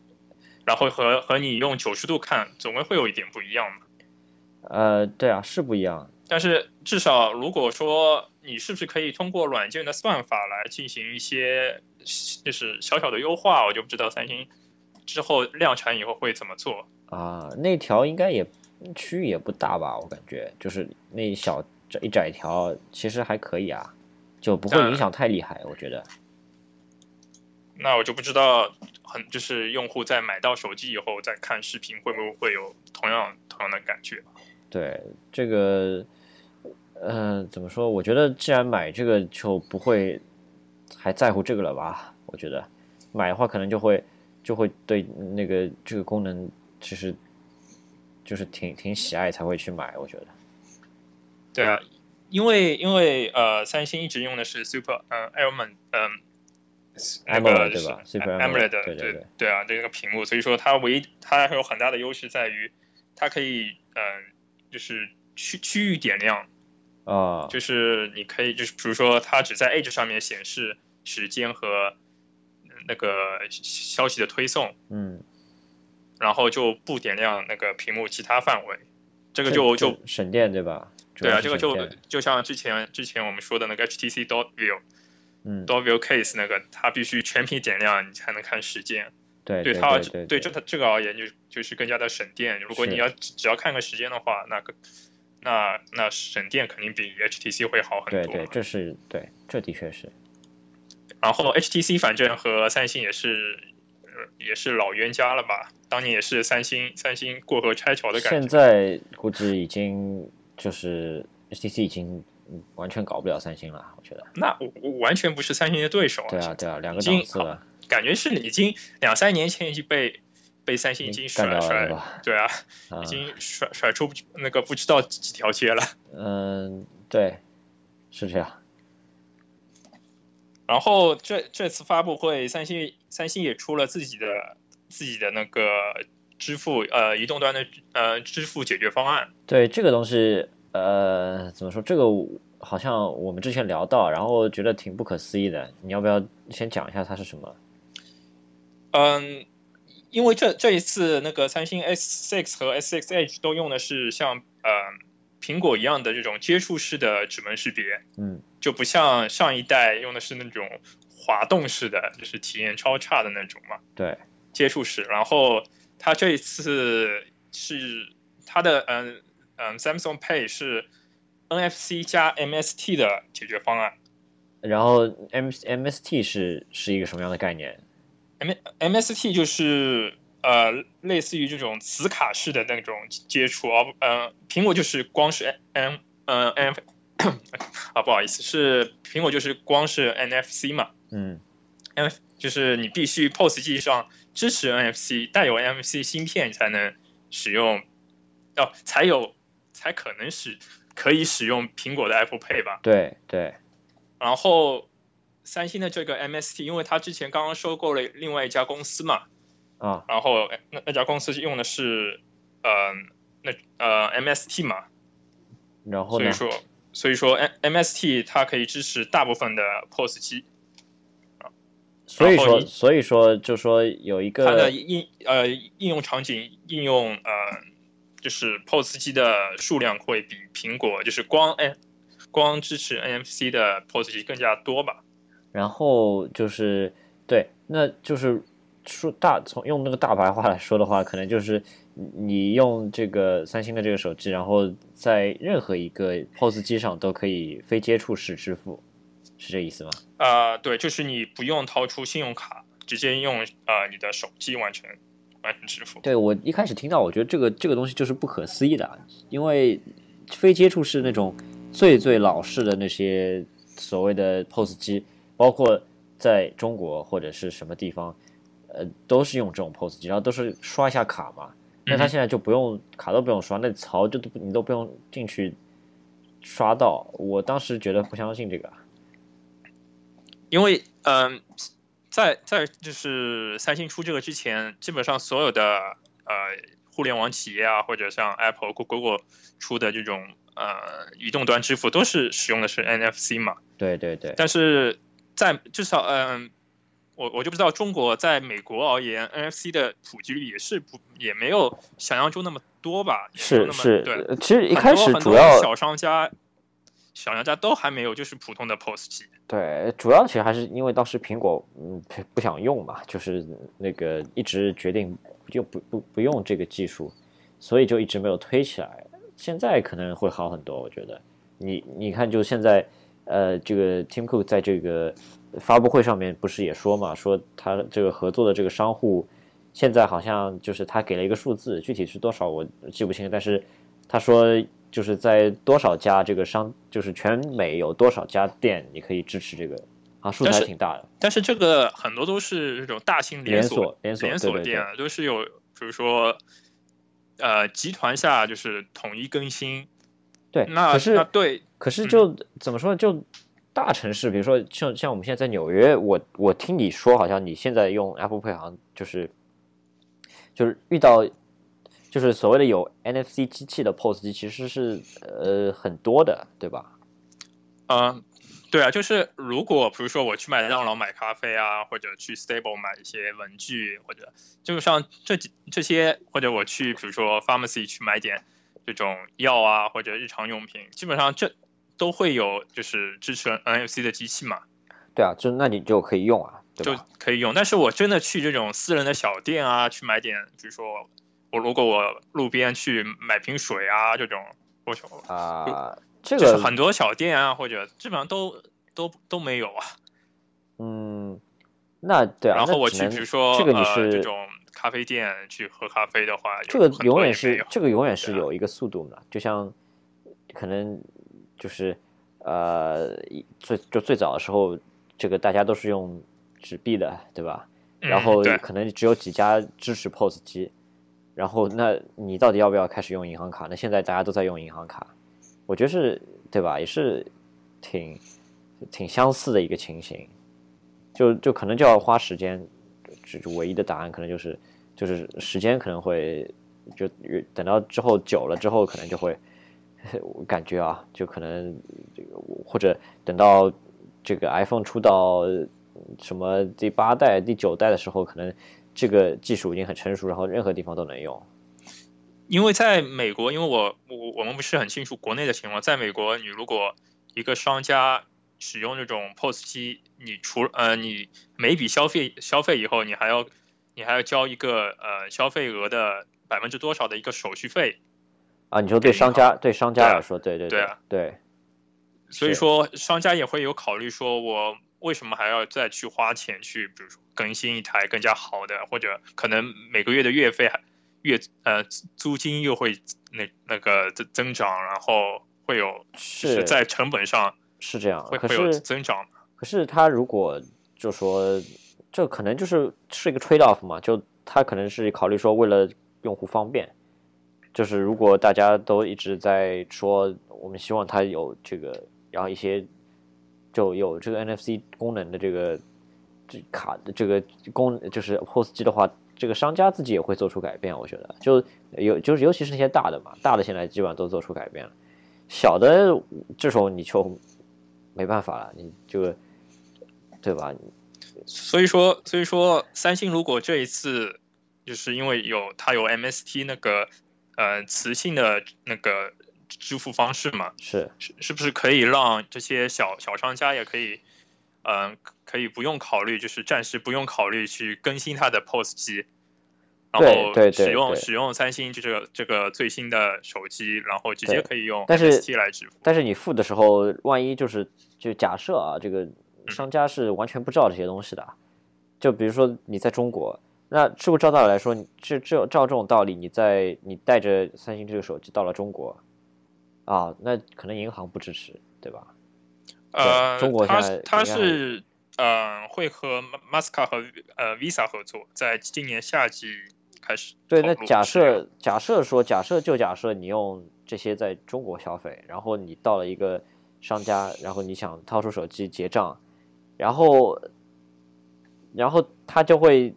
然后和和你用九十度看，总归会有一点不一样嘛。呃，对啊，是不一样。但是至少如果说你是不是可以通过软件的算法来进行一些就是小小的优化，我就不知道三星之后量产以后会怎么做。啊，那条应该也区域也不大吧？我感觉就是那一小这一窄条，其实还可以啊，就不会影响太厉害，我觉得。那我就不知道，很就是用户在买到手机以后再看视频，会不会有同样同样的感觉？对这个，呃，怎么说？我觉得既然买这个，就不会还在乎这个了吧？我觉得买的话，可能就会就会对那个这个功能，其实就是挺挺喜爱才会去买。我觉得，对啊，因为因为呃，三星一直用的是 Super 嗯、呃、Element 嗯、那个对吧 Super AMOLED AMOLED，对对对对啊，这个屏幕，所以说它唯一它还有很大的优势在于，它可以嗯、呃就是区区域点亮，啊，就是你可以就是比如说它只在 Edge 上面显示时间和那个消息的推送，嗯，然后就不点亮那个屏幕其他范围，这这个就就省电对吧？对啊，这个就就像之前之前我们说的那个 HTC Dot View 嗯，Dot View Case 那个，它必须全屏点亮你才能看时间。对对它对对这这个而言就就是更加的省电。如果你要只只要看个时间的话，那个那那省电肯定比 HTC 会好很多。对对，这是对，这的确是。然后 HTC 反正和三星也是。呃也是老冤家了吧？当年也是三星三星过河拆桥的感觉现。在估计已经就是 HTC 已经嗯完全搞不了三星了，我觉得。那我我完全不是三星的对手对啊，对啊，两个档次了，感觉是已经两三年前已经被被三星已经甩了甩对啊，啊已，经甩甩出那个不知道几几条街了。嗯，对，是这样。然后这这次发布会，三星三星也出了自己的自己的那个支付呃移动端的呃支付解决方案。对这个东西，呃，怎么说？这个好像我们之前聊到，然后觉得挺不可思议的。你要不要先讲一下它是什么？嗯，因为这这一次那个三星 S6 和 S6 Edge 都用的是像呃苹果一样的这种接触式的指纹识别，嗯，就不像上一代用的是那种滑动式的，就是体验超差的那种嘛。对，接触式，然后它这一次是它的嗯嗯 Samsung Pay 是 NFC 加 MST 的解决方案。然后 M MST 是是一个什么样的概念？M MST 就是呃类似于这种磁卡式的那种接触，而不呃苹果就是光是 N 呃 N 啊不好意思，是苹果就是光是 NFC 嘛嗯，N 就是你必须 POS 机上支持 NFC，带有 NFC 芯片才能使用，哦才有才可能使可以使用苹果的 Apple Pay 吧。对对，然后三星的这个 MST，因为它之前刚刚收购了另外一家公司嘛，啊，然后哎那那家公司用的是呃那呃 MST 嘛，然后呢？所以说所以说 MST 它可以支持大部分的 POS 机，所以说所以说就说有一个它的个应呃应用场景应用呃就是 POS 机的数量会比苹果就是光哎光支持 NFC 的 POS 机更加多吧。然后就是对，那就是说大从用那个大白话来说的话，可能就是你用这个三星的这个手机，然后在任何一个 POS 机上都可以非接触式支付，是这意思吗？啊、对，就是你不用掏出信用卡，直接用呃你的手机完成。完成支付。对我一开始听到，我觉得这个这个东西就是不可思议的，因为非接触式那种最最老式的那些所谓的 POS 机，包括在中国或者是什么地方，呃，都是用这种 POS 机，然后都是刷一下卡嘛。那他现在就不用卡都不用刷，那槽就都你都不用进去刷到。我当时觉得不相信这个，因为嗯。在在就是三星出这个之前，基本上所有的呃互联网企业啊，或者像 Apple、Google 出的这种呃移动端支付，都是使用的是 NFC 嘛。对对对。但是在至少嗯，我我就不知道中国在美国而言，NFC 的普及率也是不也没有想象中那么多吧？是是。对，其实一开始主要小商家。小商家都还没有，就是普通的 POS 机。对，主要其实还是因为当时苹果嗯不想用嘛，就是那个一直决定就不不不用这个技术，所以就一直没有推起来。现在可能会好很多，我觉得。你你看，就现在呃，这个 Tim Cook 在这个发布会上面不是也说嘛，说他这个合作的这个商户现在好像就是他给了一个数字，具体是多少我记不清，但是他说。就是在多少家这个商，就是全美有多少家店，你可以支持这个啊，数字还挺大的。但是这个很多都是这种大型连锁连锁连锁店，都是有，比如说呃集团下就是统一更新。对，那可是对，可是就怎么说呢？就大城市，比如说像像我们现在在纽约，我我听你说，好像你现在用 Apple Pay，好像就是就是遇到。就是所谓的有 NFC 机器的 POS 机，其实是呃很多的，对吧？嗯，对啊，就是如果比如说我去麦当劳买咖啡啊，或者去 Stable 买一些文具，或者就像这几这些，或者我去比如说 Pharmacy 去买点这种药啊，或者日常用品，基本上这都会有就是支持 NFC 的机器嘛。对啊，就那你就可以用啊，就可以用。但是我真的去这种私人的小店啊，去买点，比如说。我如果我路边去买瓶水啊，这种我啊，这个很多小店啊，或者基本上都都都没有啊。嗯，那对啊。然后我去，比如说这个你是这种咖啡店去喝咖啡的话，这个永远是这个永远是有一个速度嘛，就像可能就是呃最就最早的时候，这个大家都是用纸币的，对吧？然后可能只有几家支持 POS 机。然后，那你到底要不要开始用银行卡？那现在大家都在用银行卡，我觉得是对吧？也是挺挺相似的一个情形，就就可能就要花时间。就唯一的答案可能就是就是时间可能会就等到之后久了之后，可能就会 我感觉啊，就可能这个或者等到这个 iPhone 出到什么第八代、第九代的时候，可能。这个技术已经很成熟，然后任何地方都能用。因为在美国，因为我我我们不是很清楚国内的情况。在美国，你如果一个商家使用这种 POS 机，你除呃你每笔消费消费以后，你还要你还要交一个呃消费额的百分之多少的一个手续费啊？你说对商家对商家来说，对对对啊对。所以说，商家也会有考虑说，我。为什么还要再去花钱去，比如说更新一台更加好的，或者可能每个月的月费还月呃租金又会那那个增增长，然后会有是在成本上是这样，会会有增长。可是他如果就说这可能就是是一个 trade off 嘛，就他可能是考虑说为了用户方便，就是如果大家都一直在说我们希望它有这个，然后一些。就有这个 NFC 功能的这个这卡的这个功，就是 POS 机的话，这个商家自己也会做出改变。我觉得，就有就是尤其是那些大的嘛，大的现在基本上都做出改变了，小的这时候你就没办法了，你就对吧？所以说，所以说，三星如果这一次就是因为有它有 MST 那个呃磁性的那个。支付方式嘛，是是是不是可以让这些小小商家也可以，嗯，可以不用考虑，就是暂时不用考虑去更新它的 POS 机，然后使用使用三星这个这个最新的手机，然后直接可以用支付。但是你付的时候，万一就是就假设啊，这个商家是完全不知道这些东西的，就比如说你在中国，那是不是照道理来说，你这这照这种道理，你在你带着三星这个手机到了中国，啊，那可能银行不支持，对吧？呃，中国它现在它是呃会和 Master 和呃 Visa 合作，在今年夏季开始对，那假设假设说，假设就假设你用这些在中国消费，然后你到了一个商家，然后你想掏出手机结账，然后然后他就会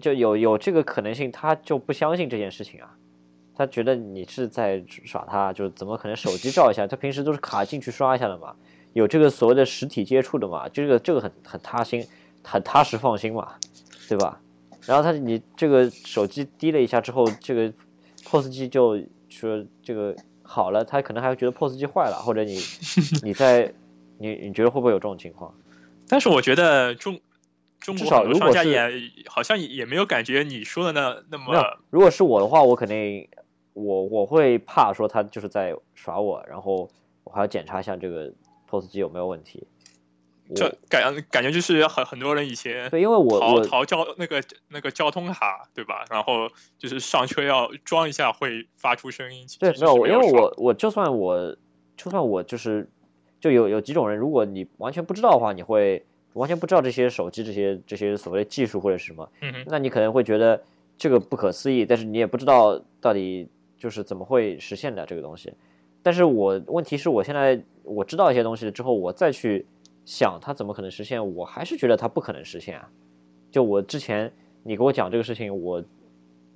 就有有这个可能性，他就不相信这件事情啊，他觉得你是在耍他，就是怎么可能手机照一下？他平时都是卡进去刷一下的嘛，有这个所谓的实体接触的嘛，这个这个很很踏心，很踏实放心嘛，对吧？然后他你这个手机滴了一下之后，这个 POS 机就说这个好了，他可能还会觉得 POS 机坏了，或者你 你在你你觉得会不会有这种情况？但是我觉得中中国很多商家如果是也好像也没有感觉你说的那那么，如果是我的话，我肯定我我会怕说他就是在耍我，然后我还要检查一下这个 POS 机有没有问题。我这感感觉就是很很多人以前对，因为我我淘淘交那个那个交通卡对吧？然后就是上车要装一下会发出声音，其对没有，因为我我就算我就算我就是就有有几种人，如果你完全不知道的话，你会完全不知道这些手机这些这些所谓的技术或者是什么，嗯哼那你可能会觉得这个不可思议，但是你也不知道到底就是怎么会实现的这个东西。但是我问题是我现在我知道一些东西之后，我再去想它怎么可能实现，我还是觉得它不可能实现啊。就我之前你给我讲这个事情，我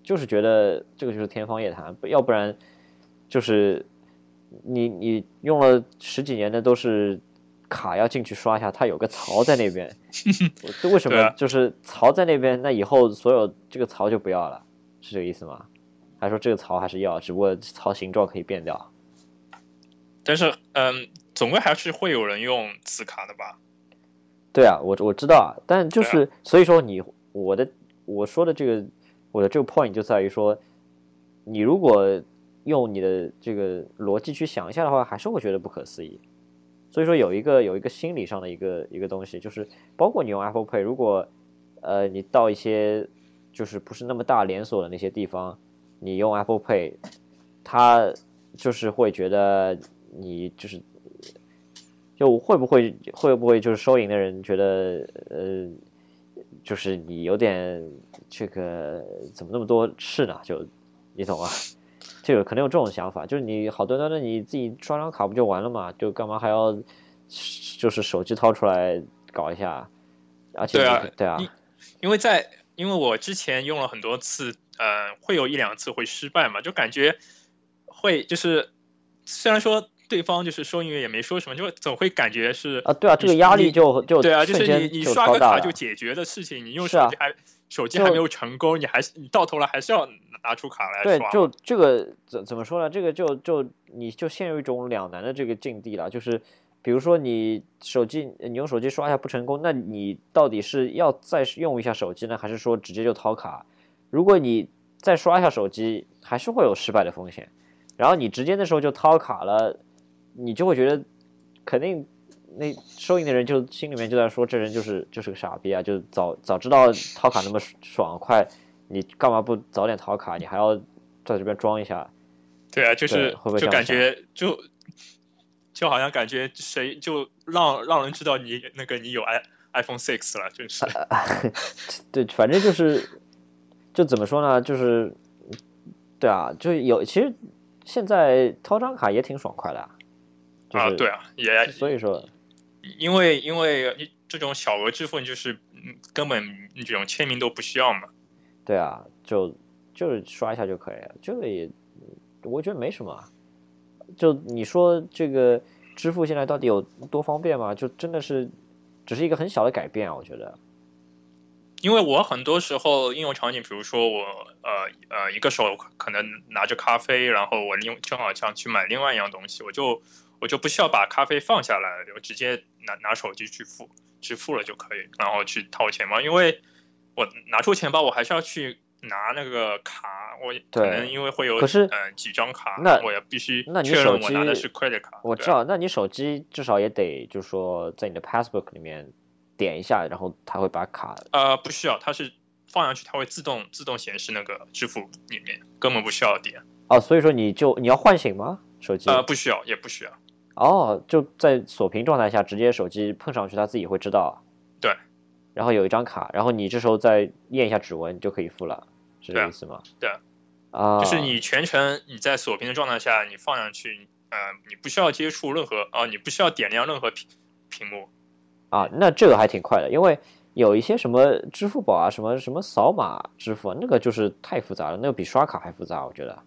就是觉得这个就是天方夜谭，不要不然就是你你用了十几年的都是卡要进去刷一下，它有个槽在那边，为什么就是槽在那边？那以后所有这个槽就不要了，是这个意思吗？还说这个槽还是要，只不过槽形状可以变掉？但是嗯，总归还是会有人用磁卡的吧？对啊，我我知道啊，但就是、所以说你我的我说的这个我的这个 point 就在于说，你如果用你的这个逻辑去想一下的话，还是会觉得不可思议。所以说有一个有一个心理上的一个一个东西，就是包括你用 Apple Pay，如果呃你到一些就是不是那么大连锁的那些地方，你用 Apple Pay，它就是会觉得你就是就会不会会不会就是收银的人觉得呃，就是你有点这个怎么那么多事呢？就你懂吗？就有可能有这种想法，就是你好端端的你自己刷张卡不就完了嘛？就干嘛还要就是手机掏出来搞一下？而且对啊对啊，因因为在因为我之前用了很多次，呃，会有一两次会失败嘛，就感觉会就是虽然说对方就是收银员也没说什么，就总会感觉是啊对啊，这个压力就就对啊，就是你你刷个卡就解决的事情，你用手机还、手机还没有成功，你还是你到头来还是要拿出卡来对，刷。就这个怎怎么说呢？这个就就你就陷入一种两难的这个境地了。就是比如说你手机你用手机刷一下不成功，那你到底是要再用一下手机呢，还是说直接就掏卡？如果你再刷一下手机，还是会有失败的风险。然后你直接那时候就掏卡了，你就会觉得肯定那收银的人就心里面就在说这人就是就是个傻逼啊，就早早知道掏卡那么爽快，你干嘛不早点掏卡？你还要在这边装一下？对啊，就是会不会就感觉就就好像感觉谁就让让人知道你那个你有 i iPhone Six 了，真是。对，反正就是就怎么说呢？就是对啊，就有其实现在掏张卡也挺爽快的啊，就是、啊，对啊，也所以说因为因为这种小额支付，就是嗯根本这种签名都不需要嘛。对啊，就就是刷一下就可以了，这个也我觉得没什么啊。就你说这个支付现在到底有多方便吗？就真的是只是一个很小的改变啊，我觉得。因为我很多时候应用场景，比如说我呃呃一个手可能拿着咖啡，然后我另正好想去买另外一样东西，我就我就不需要把咖啡放下来，我直接拿拿手机去付支付了就可以，然后去掏钱嘛。因为我拿出钱包，我还是要去拿那个卡，我可能因为会有可是呃几张卡，那我也必须那你确认我拿的是 credit 卡。我知道，那你手机至少也得就是说在你的 passbook 里面点一下，然后它会把卡呃，不需要，它是放上去它会自动自动显示那个支付里面，根本不需要点。哦，所以说你就你要唤醒吗？手机？呃，不需要，也不需要。哦，就在锁屏状态下，直接手机碰上去，它自己会知道。对。然后有一张卡，然后你这时候再验一下指纹就可以付了，是这意思吗？对。啊。就是你全程你在锁屏的状态下，你放上去，呃，你不需要接触任何，哦，你不需要点亮任何屏屏幕。啊，那这个还挺快的，因为有一些什么支付宝啊，什么什么扫码支付，那个就是太复杂了，那个比刷卡还复杂，我觉得。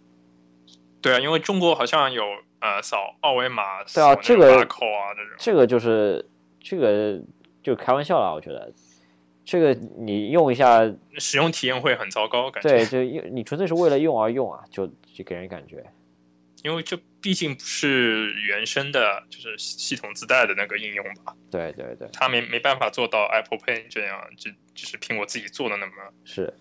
对啊，因为中国好像有呃扫二维码，对啊，这个扣啊这种，这个就是这个就开玩笑了，我觉得，这个你用一下，使用体验会很糟糕，感觉。对，就你纯粹是为了用而用啊，就就给人感觉。因为这毕竟不是原生的，就是系统自带的那个应用吧？对对对，它没没办法做到 Apple Pay 这样，就就是苹果自己做的那么是。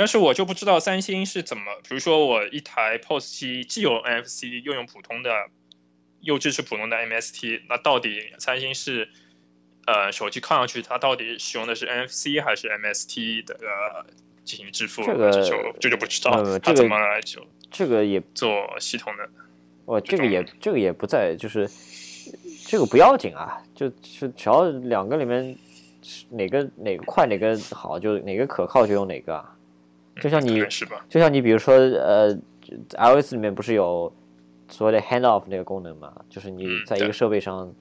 但是我就不知道三星是怎么，比如说我一台 POS 机既有 NFC 又用普通的，又支持普通的 MST，那到底三星是呃手机看上去，它到底使用的是 NFC 还是 MST 的呃进行支付？这个就这就不知道它怎么来就。这个也做系统的，哦，这个也这个也不在，就是这个不要紧啊，就是只要两个里面哪个哪个快哪个好，就哪个可靠就用哪个啊。就像你，就像你，比如说呃，iOS 里面不是有所谓的 hand off 那个功能嘛？就是你在一个设备上，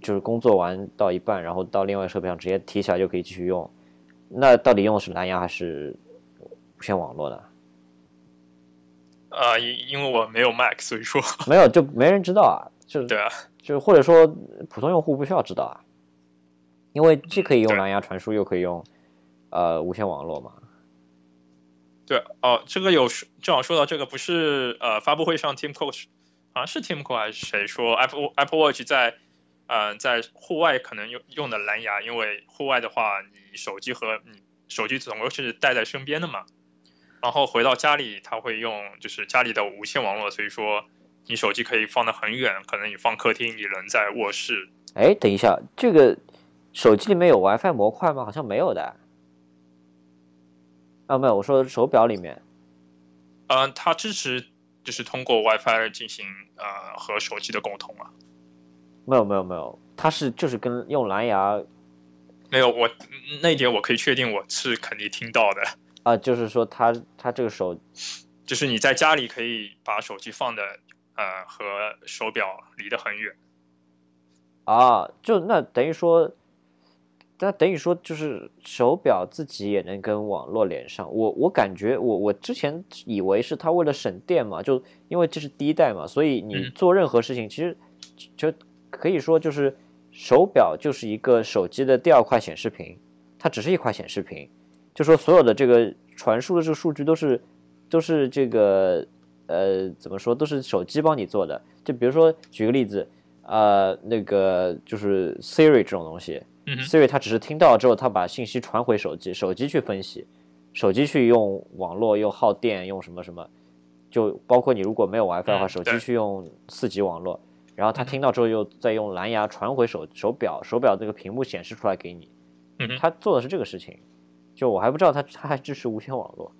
就是工作完到一半，然后到另外设备上直接提起来就可以继续用。那到底用的是蓝牙还是无线网络呢？啊，因因为我没有 Mac，所以说没有就没人知道啊，就是 对啊，就或者说普通用户不需要知道啊，因为既可以用蓝牙传输，又可以用呃无线网络嘛。对哦，这个有正好说到这个，不是呃发布会上 Tim Cook 好像是 Tim Cook 还是谁说 Apple Apple Watch 在呃在户外可能用用的蓝牙，因为户外的话，你手机和你手机总归是带在身边的嘛。然后回到家里，他会用就是家里的无线网络，所以说你手机可以放得很远，可能你放客厅，你人在卧室。哎，等一下，这个手机里面有 WiFi 模块吗？好像没有的。啊，没有，我说手表里面。嗯，它支持就是通过 WiFi 进行呃和手机的沟通啊。没有没有没有，它是就是跟用蓝牙。没有，我那一点我可以确定，我是肯定听到的。啊，就是说，它它这个手，就是你在家里可以把手机放的，呃，和手表离得很远。啊，就那等于说，那等于说，就是手表自己也能跟网络连上。我我感觉，我我之前以为是它为了省电嘛，就因为这是第一代嘛，所以你做任何事情，其实就可以说，就是手表就是一个手机的第二块显示屏，它只是一块显示屏。就说所有的这个传输的这个数据都是都是这个呃怎么说都是手机帮你做的。就比如说举个例子，呃那个就是 Siri 这种东西，Siri 它只是听到之后，它把信息传回手机，手机去分析，手机去用网络又耗电用什么什么，就包括你如果没有 WiFi 的话，手机去用四 G 网络，然后它听到之后又再用蓝牙传回手手表，手表这个屏幕显示出来给你，它做的是这个事情。就我还不知道它它还支持无线网络，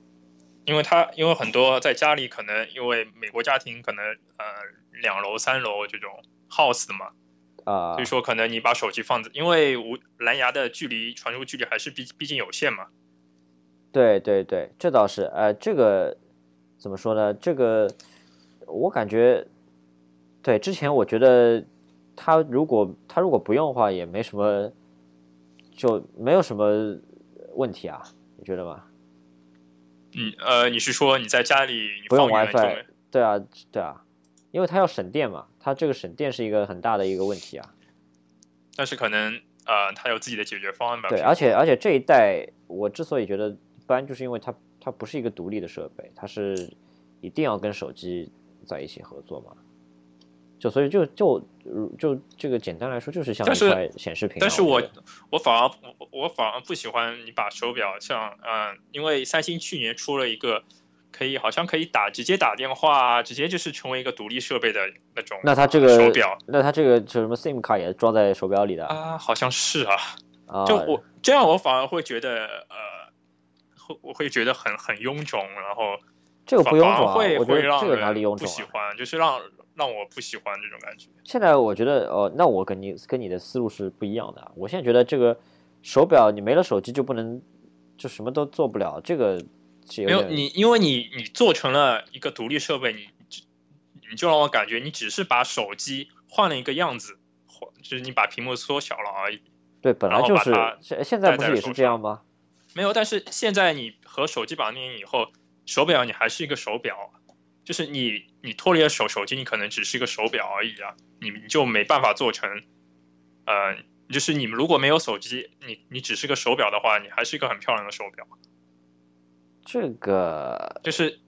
因为他因为很多在家里可能因为美国家庭可能呃两楼三楼这种 house 的嘛，啊，所以说可能你把手机放在，因为无蓝牙的距离传输距离还是毕毕竟有限嘛。对对对，这倒是，呃，这个怎么说呢？这个我感觉，对，之前我觉得他如果他如果不用的话，也没什么，就没有什么。问题啊，你觉得吗？嗯呃，你是说你在家里不用 WiFi？对啊对啊，因为它要省电嘛，它这个省电是一个很大的一个问题啊。但是可能呃，它有自己的解决方案吧。对，而且而且这一代我之所以觉得一般，就是因为它它不是一个独立的设备，它是一定要跟手机在一起合作嘛。就所以就就就这个简单来说就是像一块显示屏。但是我我反而我我反而不喜欢你把手表像嗯，因为三星去年出了一个可以好像可以打直接打电话，直接就是成为一个独立设备的那种。那它这个手表，那它这个就什么 SIM 卡也装在手表里的啊？好像是啊。就我这样，我反而会觉得呃，会我会觉得很很臃肿，然后这个不臃肿啊，会我觉会让得这个哪人里臃肿啊？不喜欢，就是让让我不喜欢这种感觉。现在我觉得，哦，那我跟你跟你的思路是不一样的啊。我现在觉得这个手表你没了手机就不能，就什么都做不了，这个没有你，因为你你做成了一个独立设备，你你就让我感觉你只是把手机换了一个样子，或就是你把屏幕缩小了而已。对，本来就是现现在不是也是这样吗？没有，但是现在你和手机绑定以后，手表你还是一个手表，就是你你脱离了手手机，你可能只是一个手表而已啊，你你就没办法做成，呃，就是你们如果没有手机，你你只是个手表的话，你还是一个很漂亮的手表，这个就是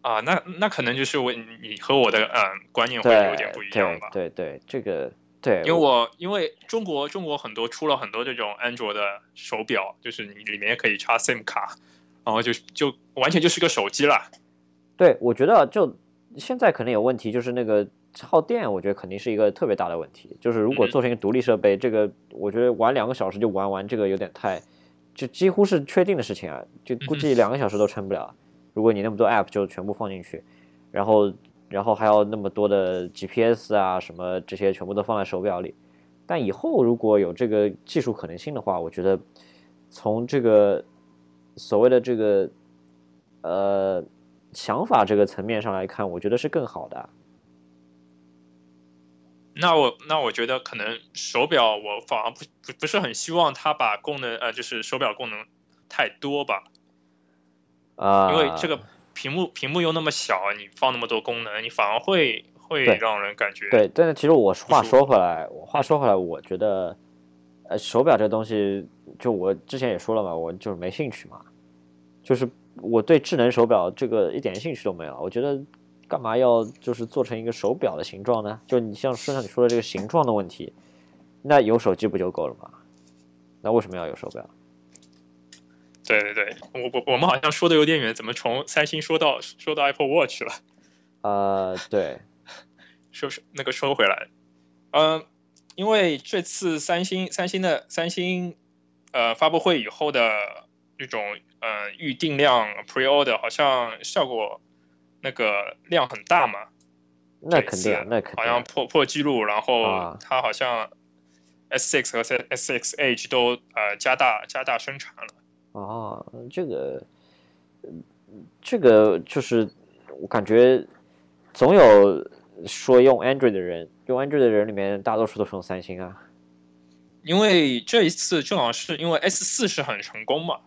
啊、那那可能就是我你和我的嗯、呃观念会有点不一样吧。对对对，这个对，因为我因为中国中国很多出了很多这种安卓的手表，就是你里面可以插 SIM 卡，然后就就完全就是个手机了。对我觉得啊就现在可能有问题，就是那个耗电，我觉得肯定是一个特别大的问题。就是如果嗯做成一个独立设备，这个我觉得玩两个小时就玩完，这个有点太，就几乎是确定的事情啊，就估计两个小时都撑不了。如果你那么多 app 就全部放进去，然后然后还要那么多的 GPS 啊什么这些全部都放在手表里，但以后如果有这个技术可能性的话，我觉得从这个所谓的这个呃想法这个层面上来看，我觉得是更好的。那我那我觉得可能手表我反而不不不是很希望它把功能呃就是手表功能太多吧，啊、因为这个屏幕屏幕又那么小，你放那么多功能，你反而会会让人感觉对，但是其实我话说回来，我话说回来，我觉得，呃，手表这东西，就我之前也说了嘛，我就是没兴趣嘛，就是我对智能手表这个一点兴趣都没有。我觉得干嘛要就是做成一个手表的形状呢？就你像身上你说的这个形状的问题，那有手机不就够了吗？那为什么要有手表？对对对，我我我们好像说的有点远，怎么从三星说到说到 Apple Watch 了？呃，对，说是那个说回来，嗯、因为这次三星三星的三星呃发布会以后的这种呃预定量 pre order 好像效果那个量很大嘛，那肯定啊，那肯定啊、好像破破纪录，然后啊它好像 S6 和 S6 Edge 都呃加大加大生产了。哦，这个，嗯这个就是我感觉总有说用 Android 的人，用 Android 的人里面大多数都是用三星啊。因为这一次正好是因为 S 四是很成功嘛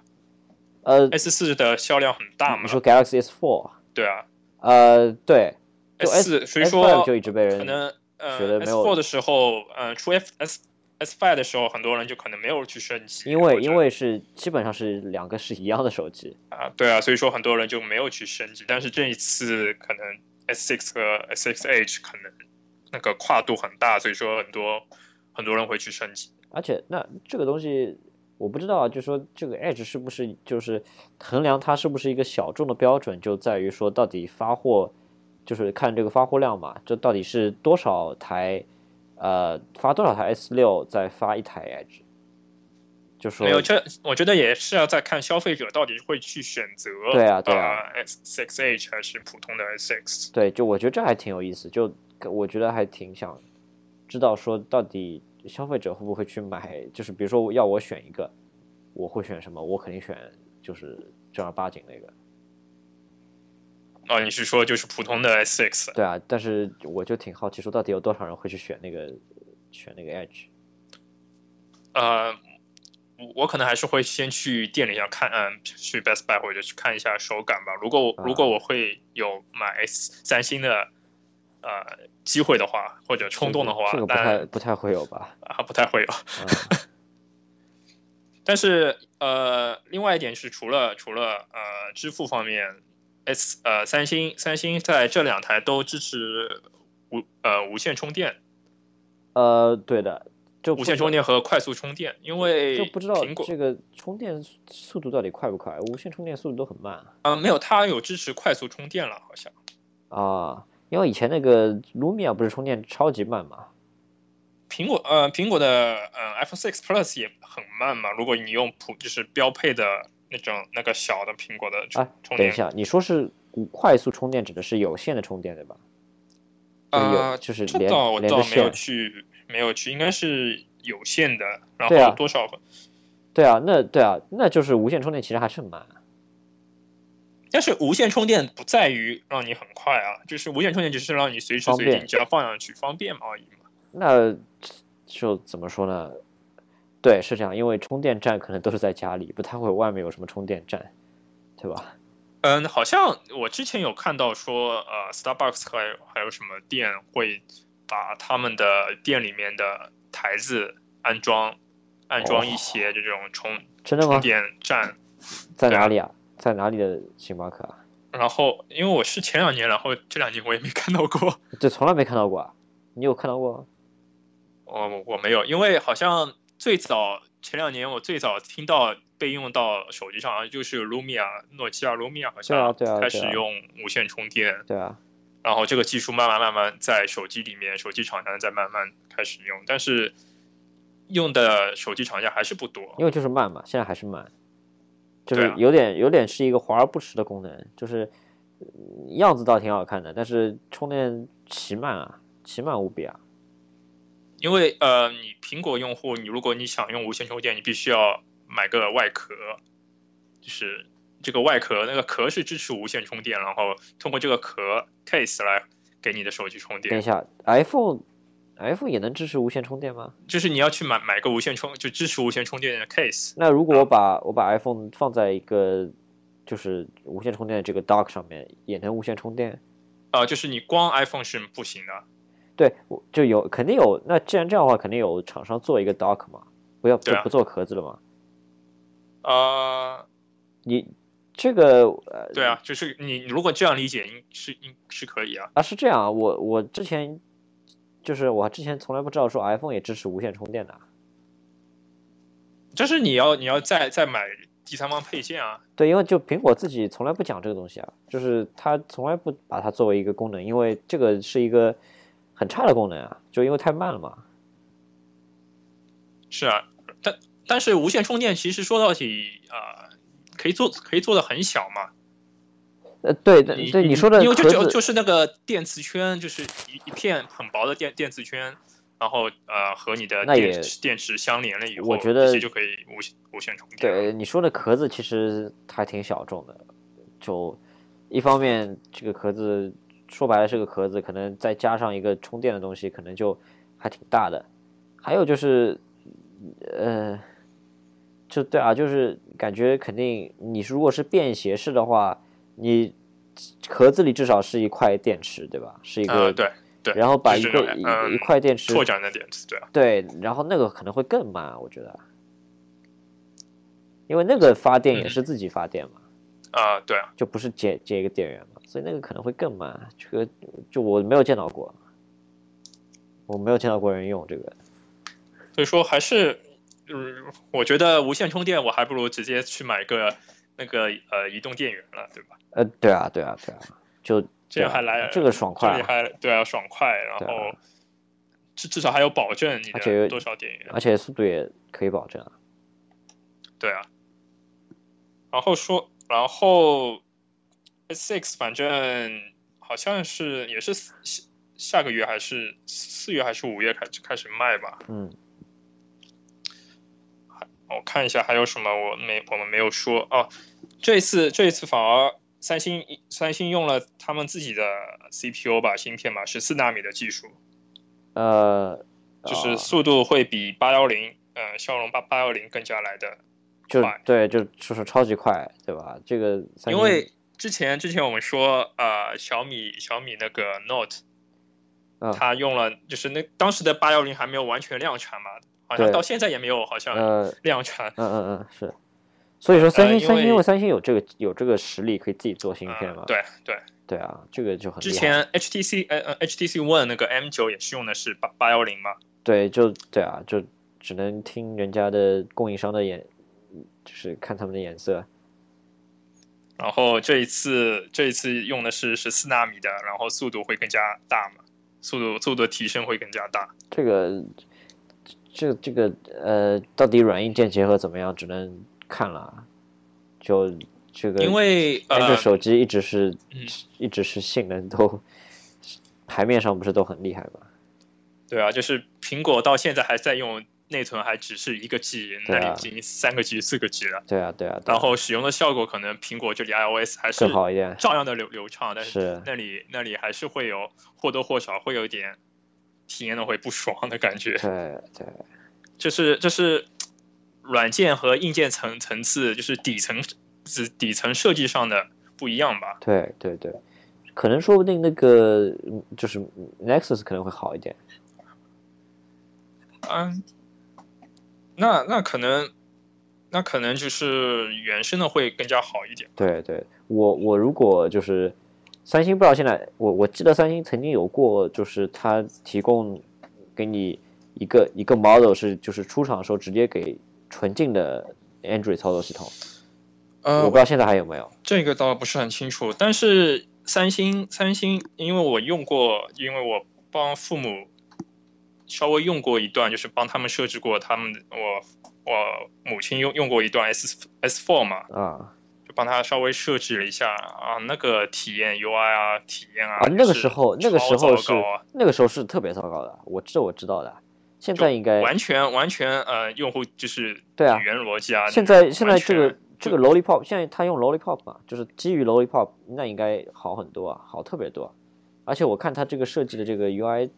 呃，，S 四的销量很大嘛你，说 Galaxy S4，对啊呃，对，就，S 所以说就一直被人可能呃没 four 的时候，呃出 F S S five 的时候，很多人就可能没有去升级，因为因为是基本上是两个是一样的手机，啊对啊，所以说很多人就没有去升级，但是这一次可能 S six 和 S six H 可能那个跨度很大，所以说很多很多人会去升级。而且那这个东西我不知道啊，就说这个 Edge 是不是就是衡量它是不是一个小众的标准，就在于说到底发货，就是看这个发货量嘛，这到底是多少台，呃，发多少台 S 六再发一台 Edge，就说没有，这我觉得也是要再看消费者到底会去选择，对啊对啊呃 S six H 还是普通的 S six。对，就我觉得这还挺有意思，就我觉得还挺想知道说到底消费者会不会去买，就是比如说要我选一个，我会选什么？我肯定选就是正儿八经那个。哦，你是说就是普通的 S six？对啊，但是我就挺好奇，说到底有多少人会去选那个选那个 Edge？呃，我我可能还是会先去店里要看，嗯，去 Best Buy 或者去看一下手感吧。如果我、啊如果我会有买 S 三星的呃机会的话，或者冲动的话，这个不太不太会有吧？啊不太会有。嗯 但是呃，另外一点是，除了除了呃支付方面，S 呃三星三星在这两台都支持无呃无线充电，呃，对的，就无线充电和快速充电，因为就不知道苹果这个充电速度到底快不快？无线充电速度都很慢呃没有，它有支持快速充电了，好像。啊。因为以前那个 Lumia 不是充电超级慢嘛？苹果呃，苹果的呃 iPhone 6 Plus 也很慢嘛。如果你用普就是标配的那种那个小的苹果的啊充，充电。等一下，你说是快速充电指的是有线的充电对吧？就是有呃，就是连这倒我倒没有。去，没有去，应该是有线的，然后多少？对啊，那对啊，那就是无线充电其实还是很慢。啊但是无线充电不在于让你很快啊，就是无线充电只是让你随时随地你只要放上去方便嘛而已嘛。那就怎么说呢？对，是这样，因为充电站可能都是在家里，不太会外面有什么充电站，对吧？嗯，好像我之前有看到说，呃，Starbucks 还有还有什么店会把他们的店里面的台子安装安装一些这种充、真的吗充？电站。在哪里啊？在哪里的星巴克啊？然后因为我是前两年，然后这两年我也没看到过，这从来没看到过啊！你有看到过吗？我我没有，因为好像最早前两年我最早听到被用到手机上，好像就是 Lumia 诺基亚 Lumia 好像开始用无线充电，对啊，然后这个技术慢慢慢慢在手机里面，手机厂商在慢慢开始用，但是用的手机厂家还是不多。因为就是慢嘛，现在还是慢，就是有点有点是一个华而不实的功能，就是嗯样子倒挺好看的，但是充电奇慢啊，奇慢无比啊！因为呃，你苹果用户，你如果你想用无线充电，你必须要买个外壳，就是这个外壳，那个壳是支持无线充电，然后通过这个壳 case 来给你的手机充电。等一下，iPhone iPhone 也能支持无线充电吗？就是你要去买买个无线充，就支持无线充电的 case。那如果我把我把 iPhone 放在一个就是无线充电的这个 dock 上面，也能无线充电？呃，就是你光 iPhone 是不行的。对，我就有肯定有。那既然这样的话，肯定有厂商做一个 dock 嘛，不要就不做壳子了嘛。呃，你这个呃，对啊，就是你如果这样理解，应是应是可以啊。啊是这样啊，我我之前就是我之前从来不知道说 iPhone 也支持无线充电的啊。就是你要你要再再买第三方配件啊。对，因为就苹果自己从来不讲这个东西啊，就是它从来不把它作为一个功能，因为这个是一个很差的功能啊，就因为太慢了嘛。是啊，但但是无线充电其实说到底啊、呃可以做可以做的很小嘛。呃，对对你对，你说的因为就就就是那个电磁圈，就是一一片很薄的电电磁圈，然后呃和你的那也电池电池相连了以后，我觉得就可以无线无线充电。对你说的壳子其实还挺小众的，就一方面这个壳子说白了是个壳子，可能再加上一个充电的东西，可能就还挺大的。还有就是，呃，就对啊，就是感觉肯定你如果是便携式的话，你壳子里至少是一块电池，对吧？是一个、呃，对对，然后把一就是个一、嗯一块电池拓展的电池，对啊，对，然后那个可能会更慢，我觉得，因为那个发电也嗯是自己发电嘛，啊、对啊，就不是接接一个电源嘛，所以那个可能会更慢。这个就我没有见到过，我没有见到过人用这个。所以说还是，嗯，我觉得无线充电我还不如直接去买个那个呃移动电源了，对吧？呃，对啊，对啊，对啊，就这样还来这个爽快还对啊，爽快，然后至至少还有保证你的多少电源，而且速度也可以保证啊。对啊。然后说，然后 S6 反正好像是也是下下个月还是四月还是五月开始开始卖吧？嗯，我看一下还有什么我没我们没有说哦。这次这一次反而三星三星用了他们自己的 CPU 吧芯片嘛，十四纳米的技术，呃，就是啊速度会比八幺零呃骁龙八八幺零更加来的就快对，就就是超级快，对吧？这个因为之前之前我们说，呃，小米小米那个 Note，、嗯它用了就是那当时的八幺零还没有完全量产嘛，好像对到现在也没有好像呃，量产。嗯嗯嗯，是。所以说三星、呃三星因为为三星有这个有这个实力可以自己做芯片嘛，嗯，对对，对啊，这个就很之前 HTC 呃呃 HTC One 那个 M 九也是用的是八八幺零嘛，对就对啊，就只能听人家的供应商的眼，就是看他们的眼色。然后这一次这一次用的是十四纳米的，然后速度会更加大嘛，速度速度提升会更加大。这个这这个呃，到底软硬件结合怎么样，只能看了啊。就这个因为安卓呃，手机一直是、嗯一直是性能都牌面上不是都很厉害吗？对啊，就是苹果到现在还在用内存，还只是一个 G，那里已经三个 G、四个 G 了。对啊，对啊，对啊然后使用的效果可能苹果这里 iOS 还是更好一点。照样的流流畅，但是那里那里还是会有或多或少会有一点体验的会不爽的感觉。对对，就是就是软件和硬件层层次，就是底层是底层设计上的不一样吧。对对对，可能说不定那个嗯就是 Nexus 可能会好一点。嗯，那那可能那可能就是原生的会更加好一点。对对，我我如果就是三星，不知道现在我我记得三星曾经有过，就是它提供给你一个一个 model 是就是出厂的时候直接给纯净的 Android 操作系统，呃我不知道现在还有没有。这个倒不是很清楚，但是三星三星，因为我用过，因为我帮父母稍微用过一段，就是帮他们设置过他们我我母亲用用过一段 S S Four 嘛，啊。就帮他稍微设置了一下啊，那个体验 UI 啊，体验啊，啊，那个时候那个时候是那个时候是特别糟糕的，我这我知道的。现在应该完全完全呃，用户就是对啊语言逻辑啊，现在现在这个这个 Lollipop，现在他用 Lollipop 嘛，就是基于 Lollipop，那应该好很多啊，好特别多。而且我看他这个设计的这个 UI，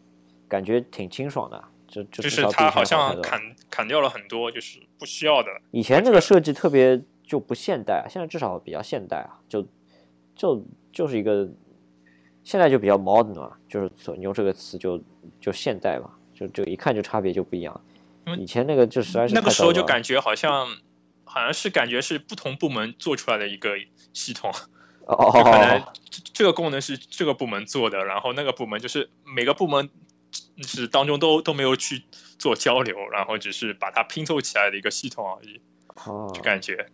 感觉挺清爽的，就就就是至少比以前它好像砍砍掉了很多就是不需要的。以前那个设计特别就不现代啊，现在至少比较现代啊，就就就是一个现在就比较 modern 嘛，就是所你用这个词就就现代嘛，就就一看就差别就不一样因。为以前那个就实在是那个时候就感觉好像好像是感觉是不同部门做出来的一个系统，哦哦可能这个功能是这个部门做的，然后那个部门就是每个部门是当中都都没有去做交流，然后只是把它拼凑起来的一个系统而已，哦就感觉。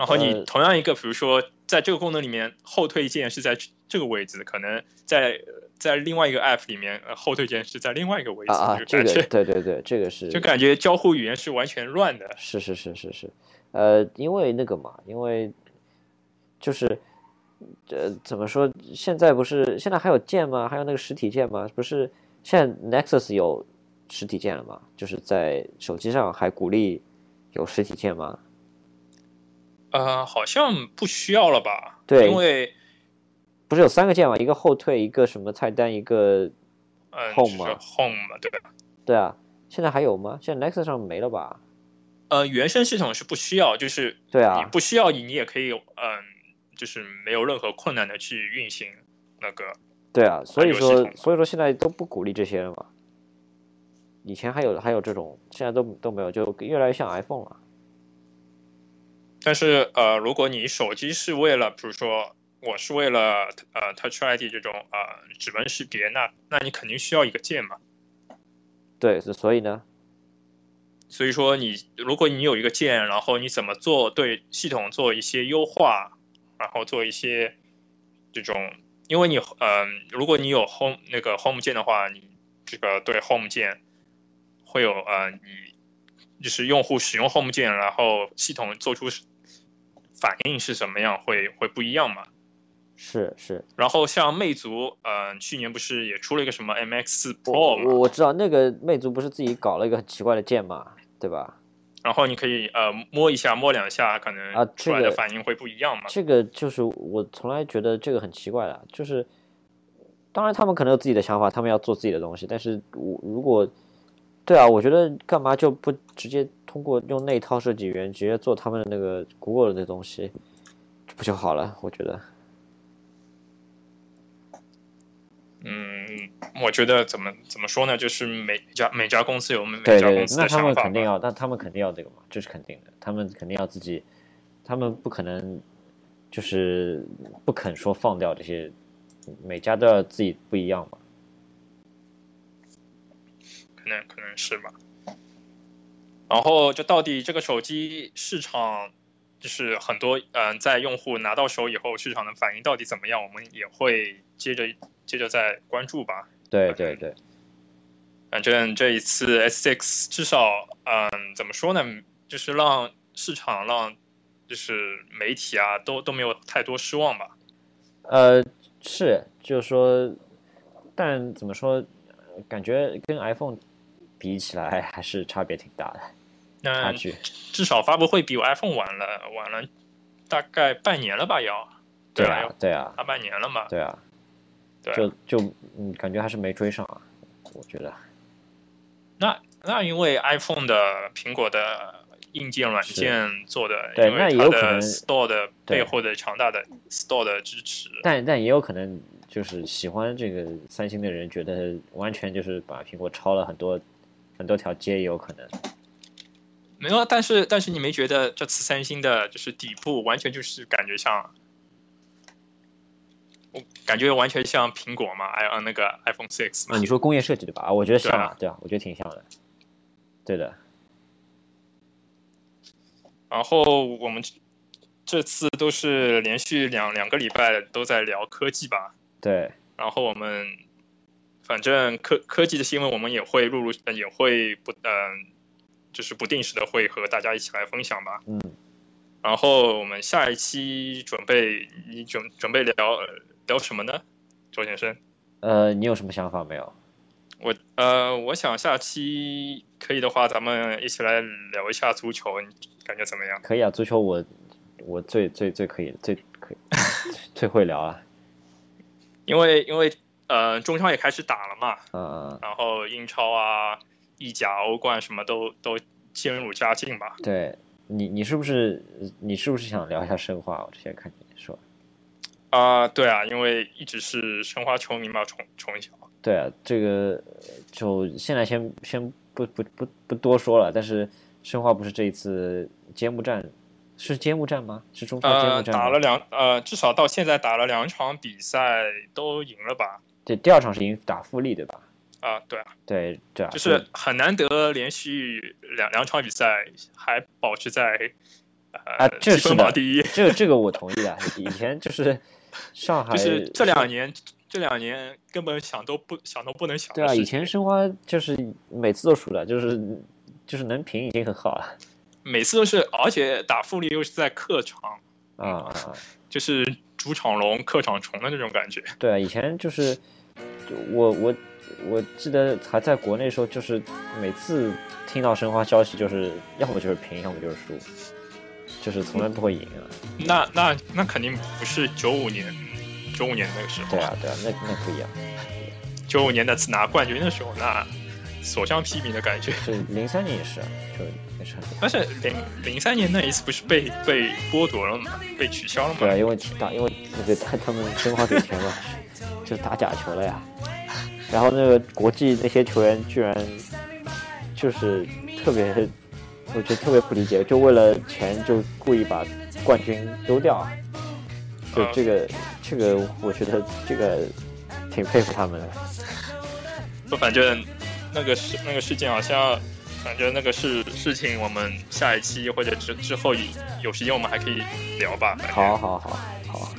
然后你呃同样一个，比如说在这个功能里面，后退键是在这个位置，可能在在另外一个 app 里面，呃后退键是在另外一个位置，啊啊，这个就感觉对对对，这个是就感觉交互语言是完全乱的。是是是是是，呃，因为那个嘛，因为就是呃，怎么说？现在不是现在还有键吗？还有那个实体键吗？不是现在 Nexus 有实体键了吗？就是在手机上还鼓励有实体键吗？呃，好像不需要了吧？对因为不是有三个键嘛？一个后退，一个什么菜单，一个嗯 Home 就是嘛 home 嘛，对吧？对啊，现在还有吗？现在 Nexus 上没了吧？呃，原生系统是不需要，就是对啊你不需要你，你也可以嗯，就是没有任何困难的去运行那个。对啊，所以说所以说现在都不鼓励这些了嘛。以前还有还有这种，现在都都没有，就越来越像 iPhone 了。但是呃，如果你手机是为了，比如说我是为了呃 Touch ID 这种呃指纹识别，那那你肯定需要一个键嘛。对，是所以呢，所以说你如果你有一个键，然后你怎么做对系统做一些优化，然后做一些这种，因为你嗯、呃如果你有 Home 那个 Home 键的话，你这个对 Home 键会有呃你就是用户使用 Home 键，然后系统做出反应是什么样，会会不一样嘛。是是，然后像魅族，呃，去年不是也出了一个什么 MX 我 Pro 嘛？我我知道那个魅族不是自己搞了一个很奇怪的键嘛，对吧？然后你可以呃摸一下、摸两下，可能啊出来的反应会不一样嘛。这个就是我从来觉得这个很奇怪的，就是当然他们可能有自己的想法，他们要做自己的东西，但是我如果对啊，我觉得干嘛就不直接通过用那一套设计语言直接做他们的那个 Google 的那东西，不就好了？我觉得。嗯，我觉得怎么怎么说呢，就是每家每家公司有每家公司那他的想法吧。们肯定要，那他们肯定要这个嘛，这是肯定的。他们肯定要自己，他们不可能就是不肯说放掉这些，每家都要自己不一样嘛。可能可能是吧。然后就到底这个手机市场，就是很多嗯、呃在用户拿到手以后，市场的反应到底怎么样，我们也会接着接着再关注吧。对对对，反正这一次 S6 至少，嗯，怎么说呢，就是让市场让就是媒体啊，都都没有太多失望吧？呃，是，就是说，但怎么说，呃感觉跟 iPhone 比起来还是差别挺大的，差那距。至少发布会比我 iPhone 晚了晚了大概半年了吧？要对啊对啊，大半年了嘛？对啊，对啊就就嗯，感觉还是没追上啊，我觉得。那那因为 iPhone 的苹果的硬件软件做的，对因为它的那也有可能 Store 的背后的强大的 Store 的支持，但但也有可能就是喜欢这个三星的人觉得完全就是把苹果抄了很多很多条街，也有可能。没有啊，但是但是你没觉得这次三星的就是底部完全就是感觉像，我感觉完全像苹果嘛，哎呃那个 iPhone Six 嘛，啊，你说工业设计对吧？啊，我觉得像啊，对啊，我觉得挺像的。对的，然后我们这次都是连续两两个礼拜都在聊科技吧，对，然后我们反正科科技的新闻我们也会陆陆呃也会不嗯、就是不定时的会和大家一起来分享吧。嗯，然后我们下一期准备你准准备聊聊什么呢，周先生？呃，你有什么想法没有？我呃，我想下期可以的话，咱们一起来聊一下足球，你感觉怎么样？可以啊，足球我我最最最可以，最可以最最会聊 了。因为因为呃，中超也开始打了嘛，嗯嗯，然后英超啊、意甲、欧冠什么都都渐入佳境吧。对你你是不是你是不是想聊一下申花？我之前看你说。啊、对啊，因为一直是申花球迷嘛，从从小。对啊，这个就现在先先不不不不多说了。但是申花不是这一次揭幕战是揭幕战吗？是中超揭呃，幕战吗？打了两呃，至少到现在打了两场比赛都赢了吧？对，第二场是赢打富力对吧？啊、对啊，对对啊，就是很难得连续两两场比赛还保持在呃、啊这积是的分榜第一。这个这个我同意啊。以前就是上海，就是这两年，这两年根本想都不想都不能想对啊，以。前申花就是每次都输的，就是就是能平已经很好了每次都是，而且打富力又是在客场，啊！就是主场龙、客场虫的那种感觉。对啊，以前就是就我我我记得还在国内的时候，就是每次听到申花消息，就是要么就是平，要么就是输，就是从来不会赢啊。那那那肯定不是九五年，九五年那个时候。对啊，对啊，那那不一样。九五年那次拿冠军的时候，那所向披靡的感觉。就零三年也是啊，就也是很但是零零三年那一次不是被被剥夺了吗？被取消了吗？对啊，因为打因为那个他他们申花给钱嘛，就打假球了呀。然后那个国际那些球员居然就是特别，我觉得特别不理解，就为了钱就故意把冠军丢掉。就啊这个这个，我觉得这个挺佩服他们的。不，反正那个事那个事件好像，反正那个事事情，我们下一期或者之之后有有时间我们还可以聊吧。好好好好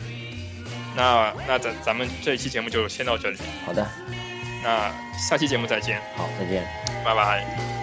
那那咱咱们这一期节目就先到这里，好的，那下期节目再见，好，再见。拜拜。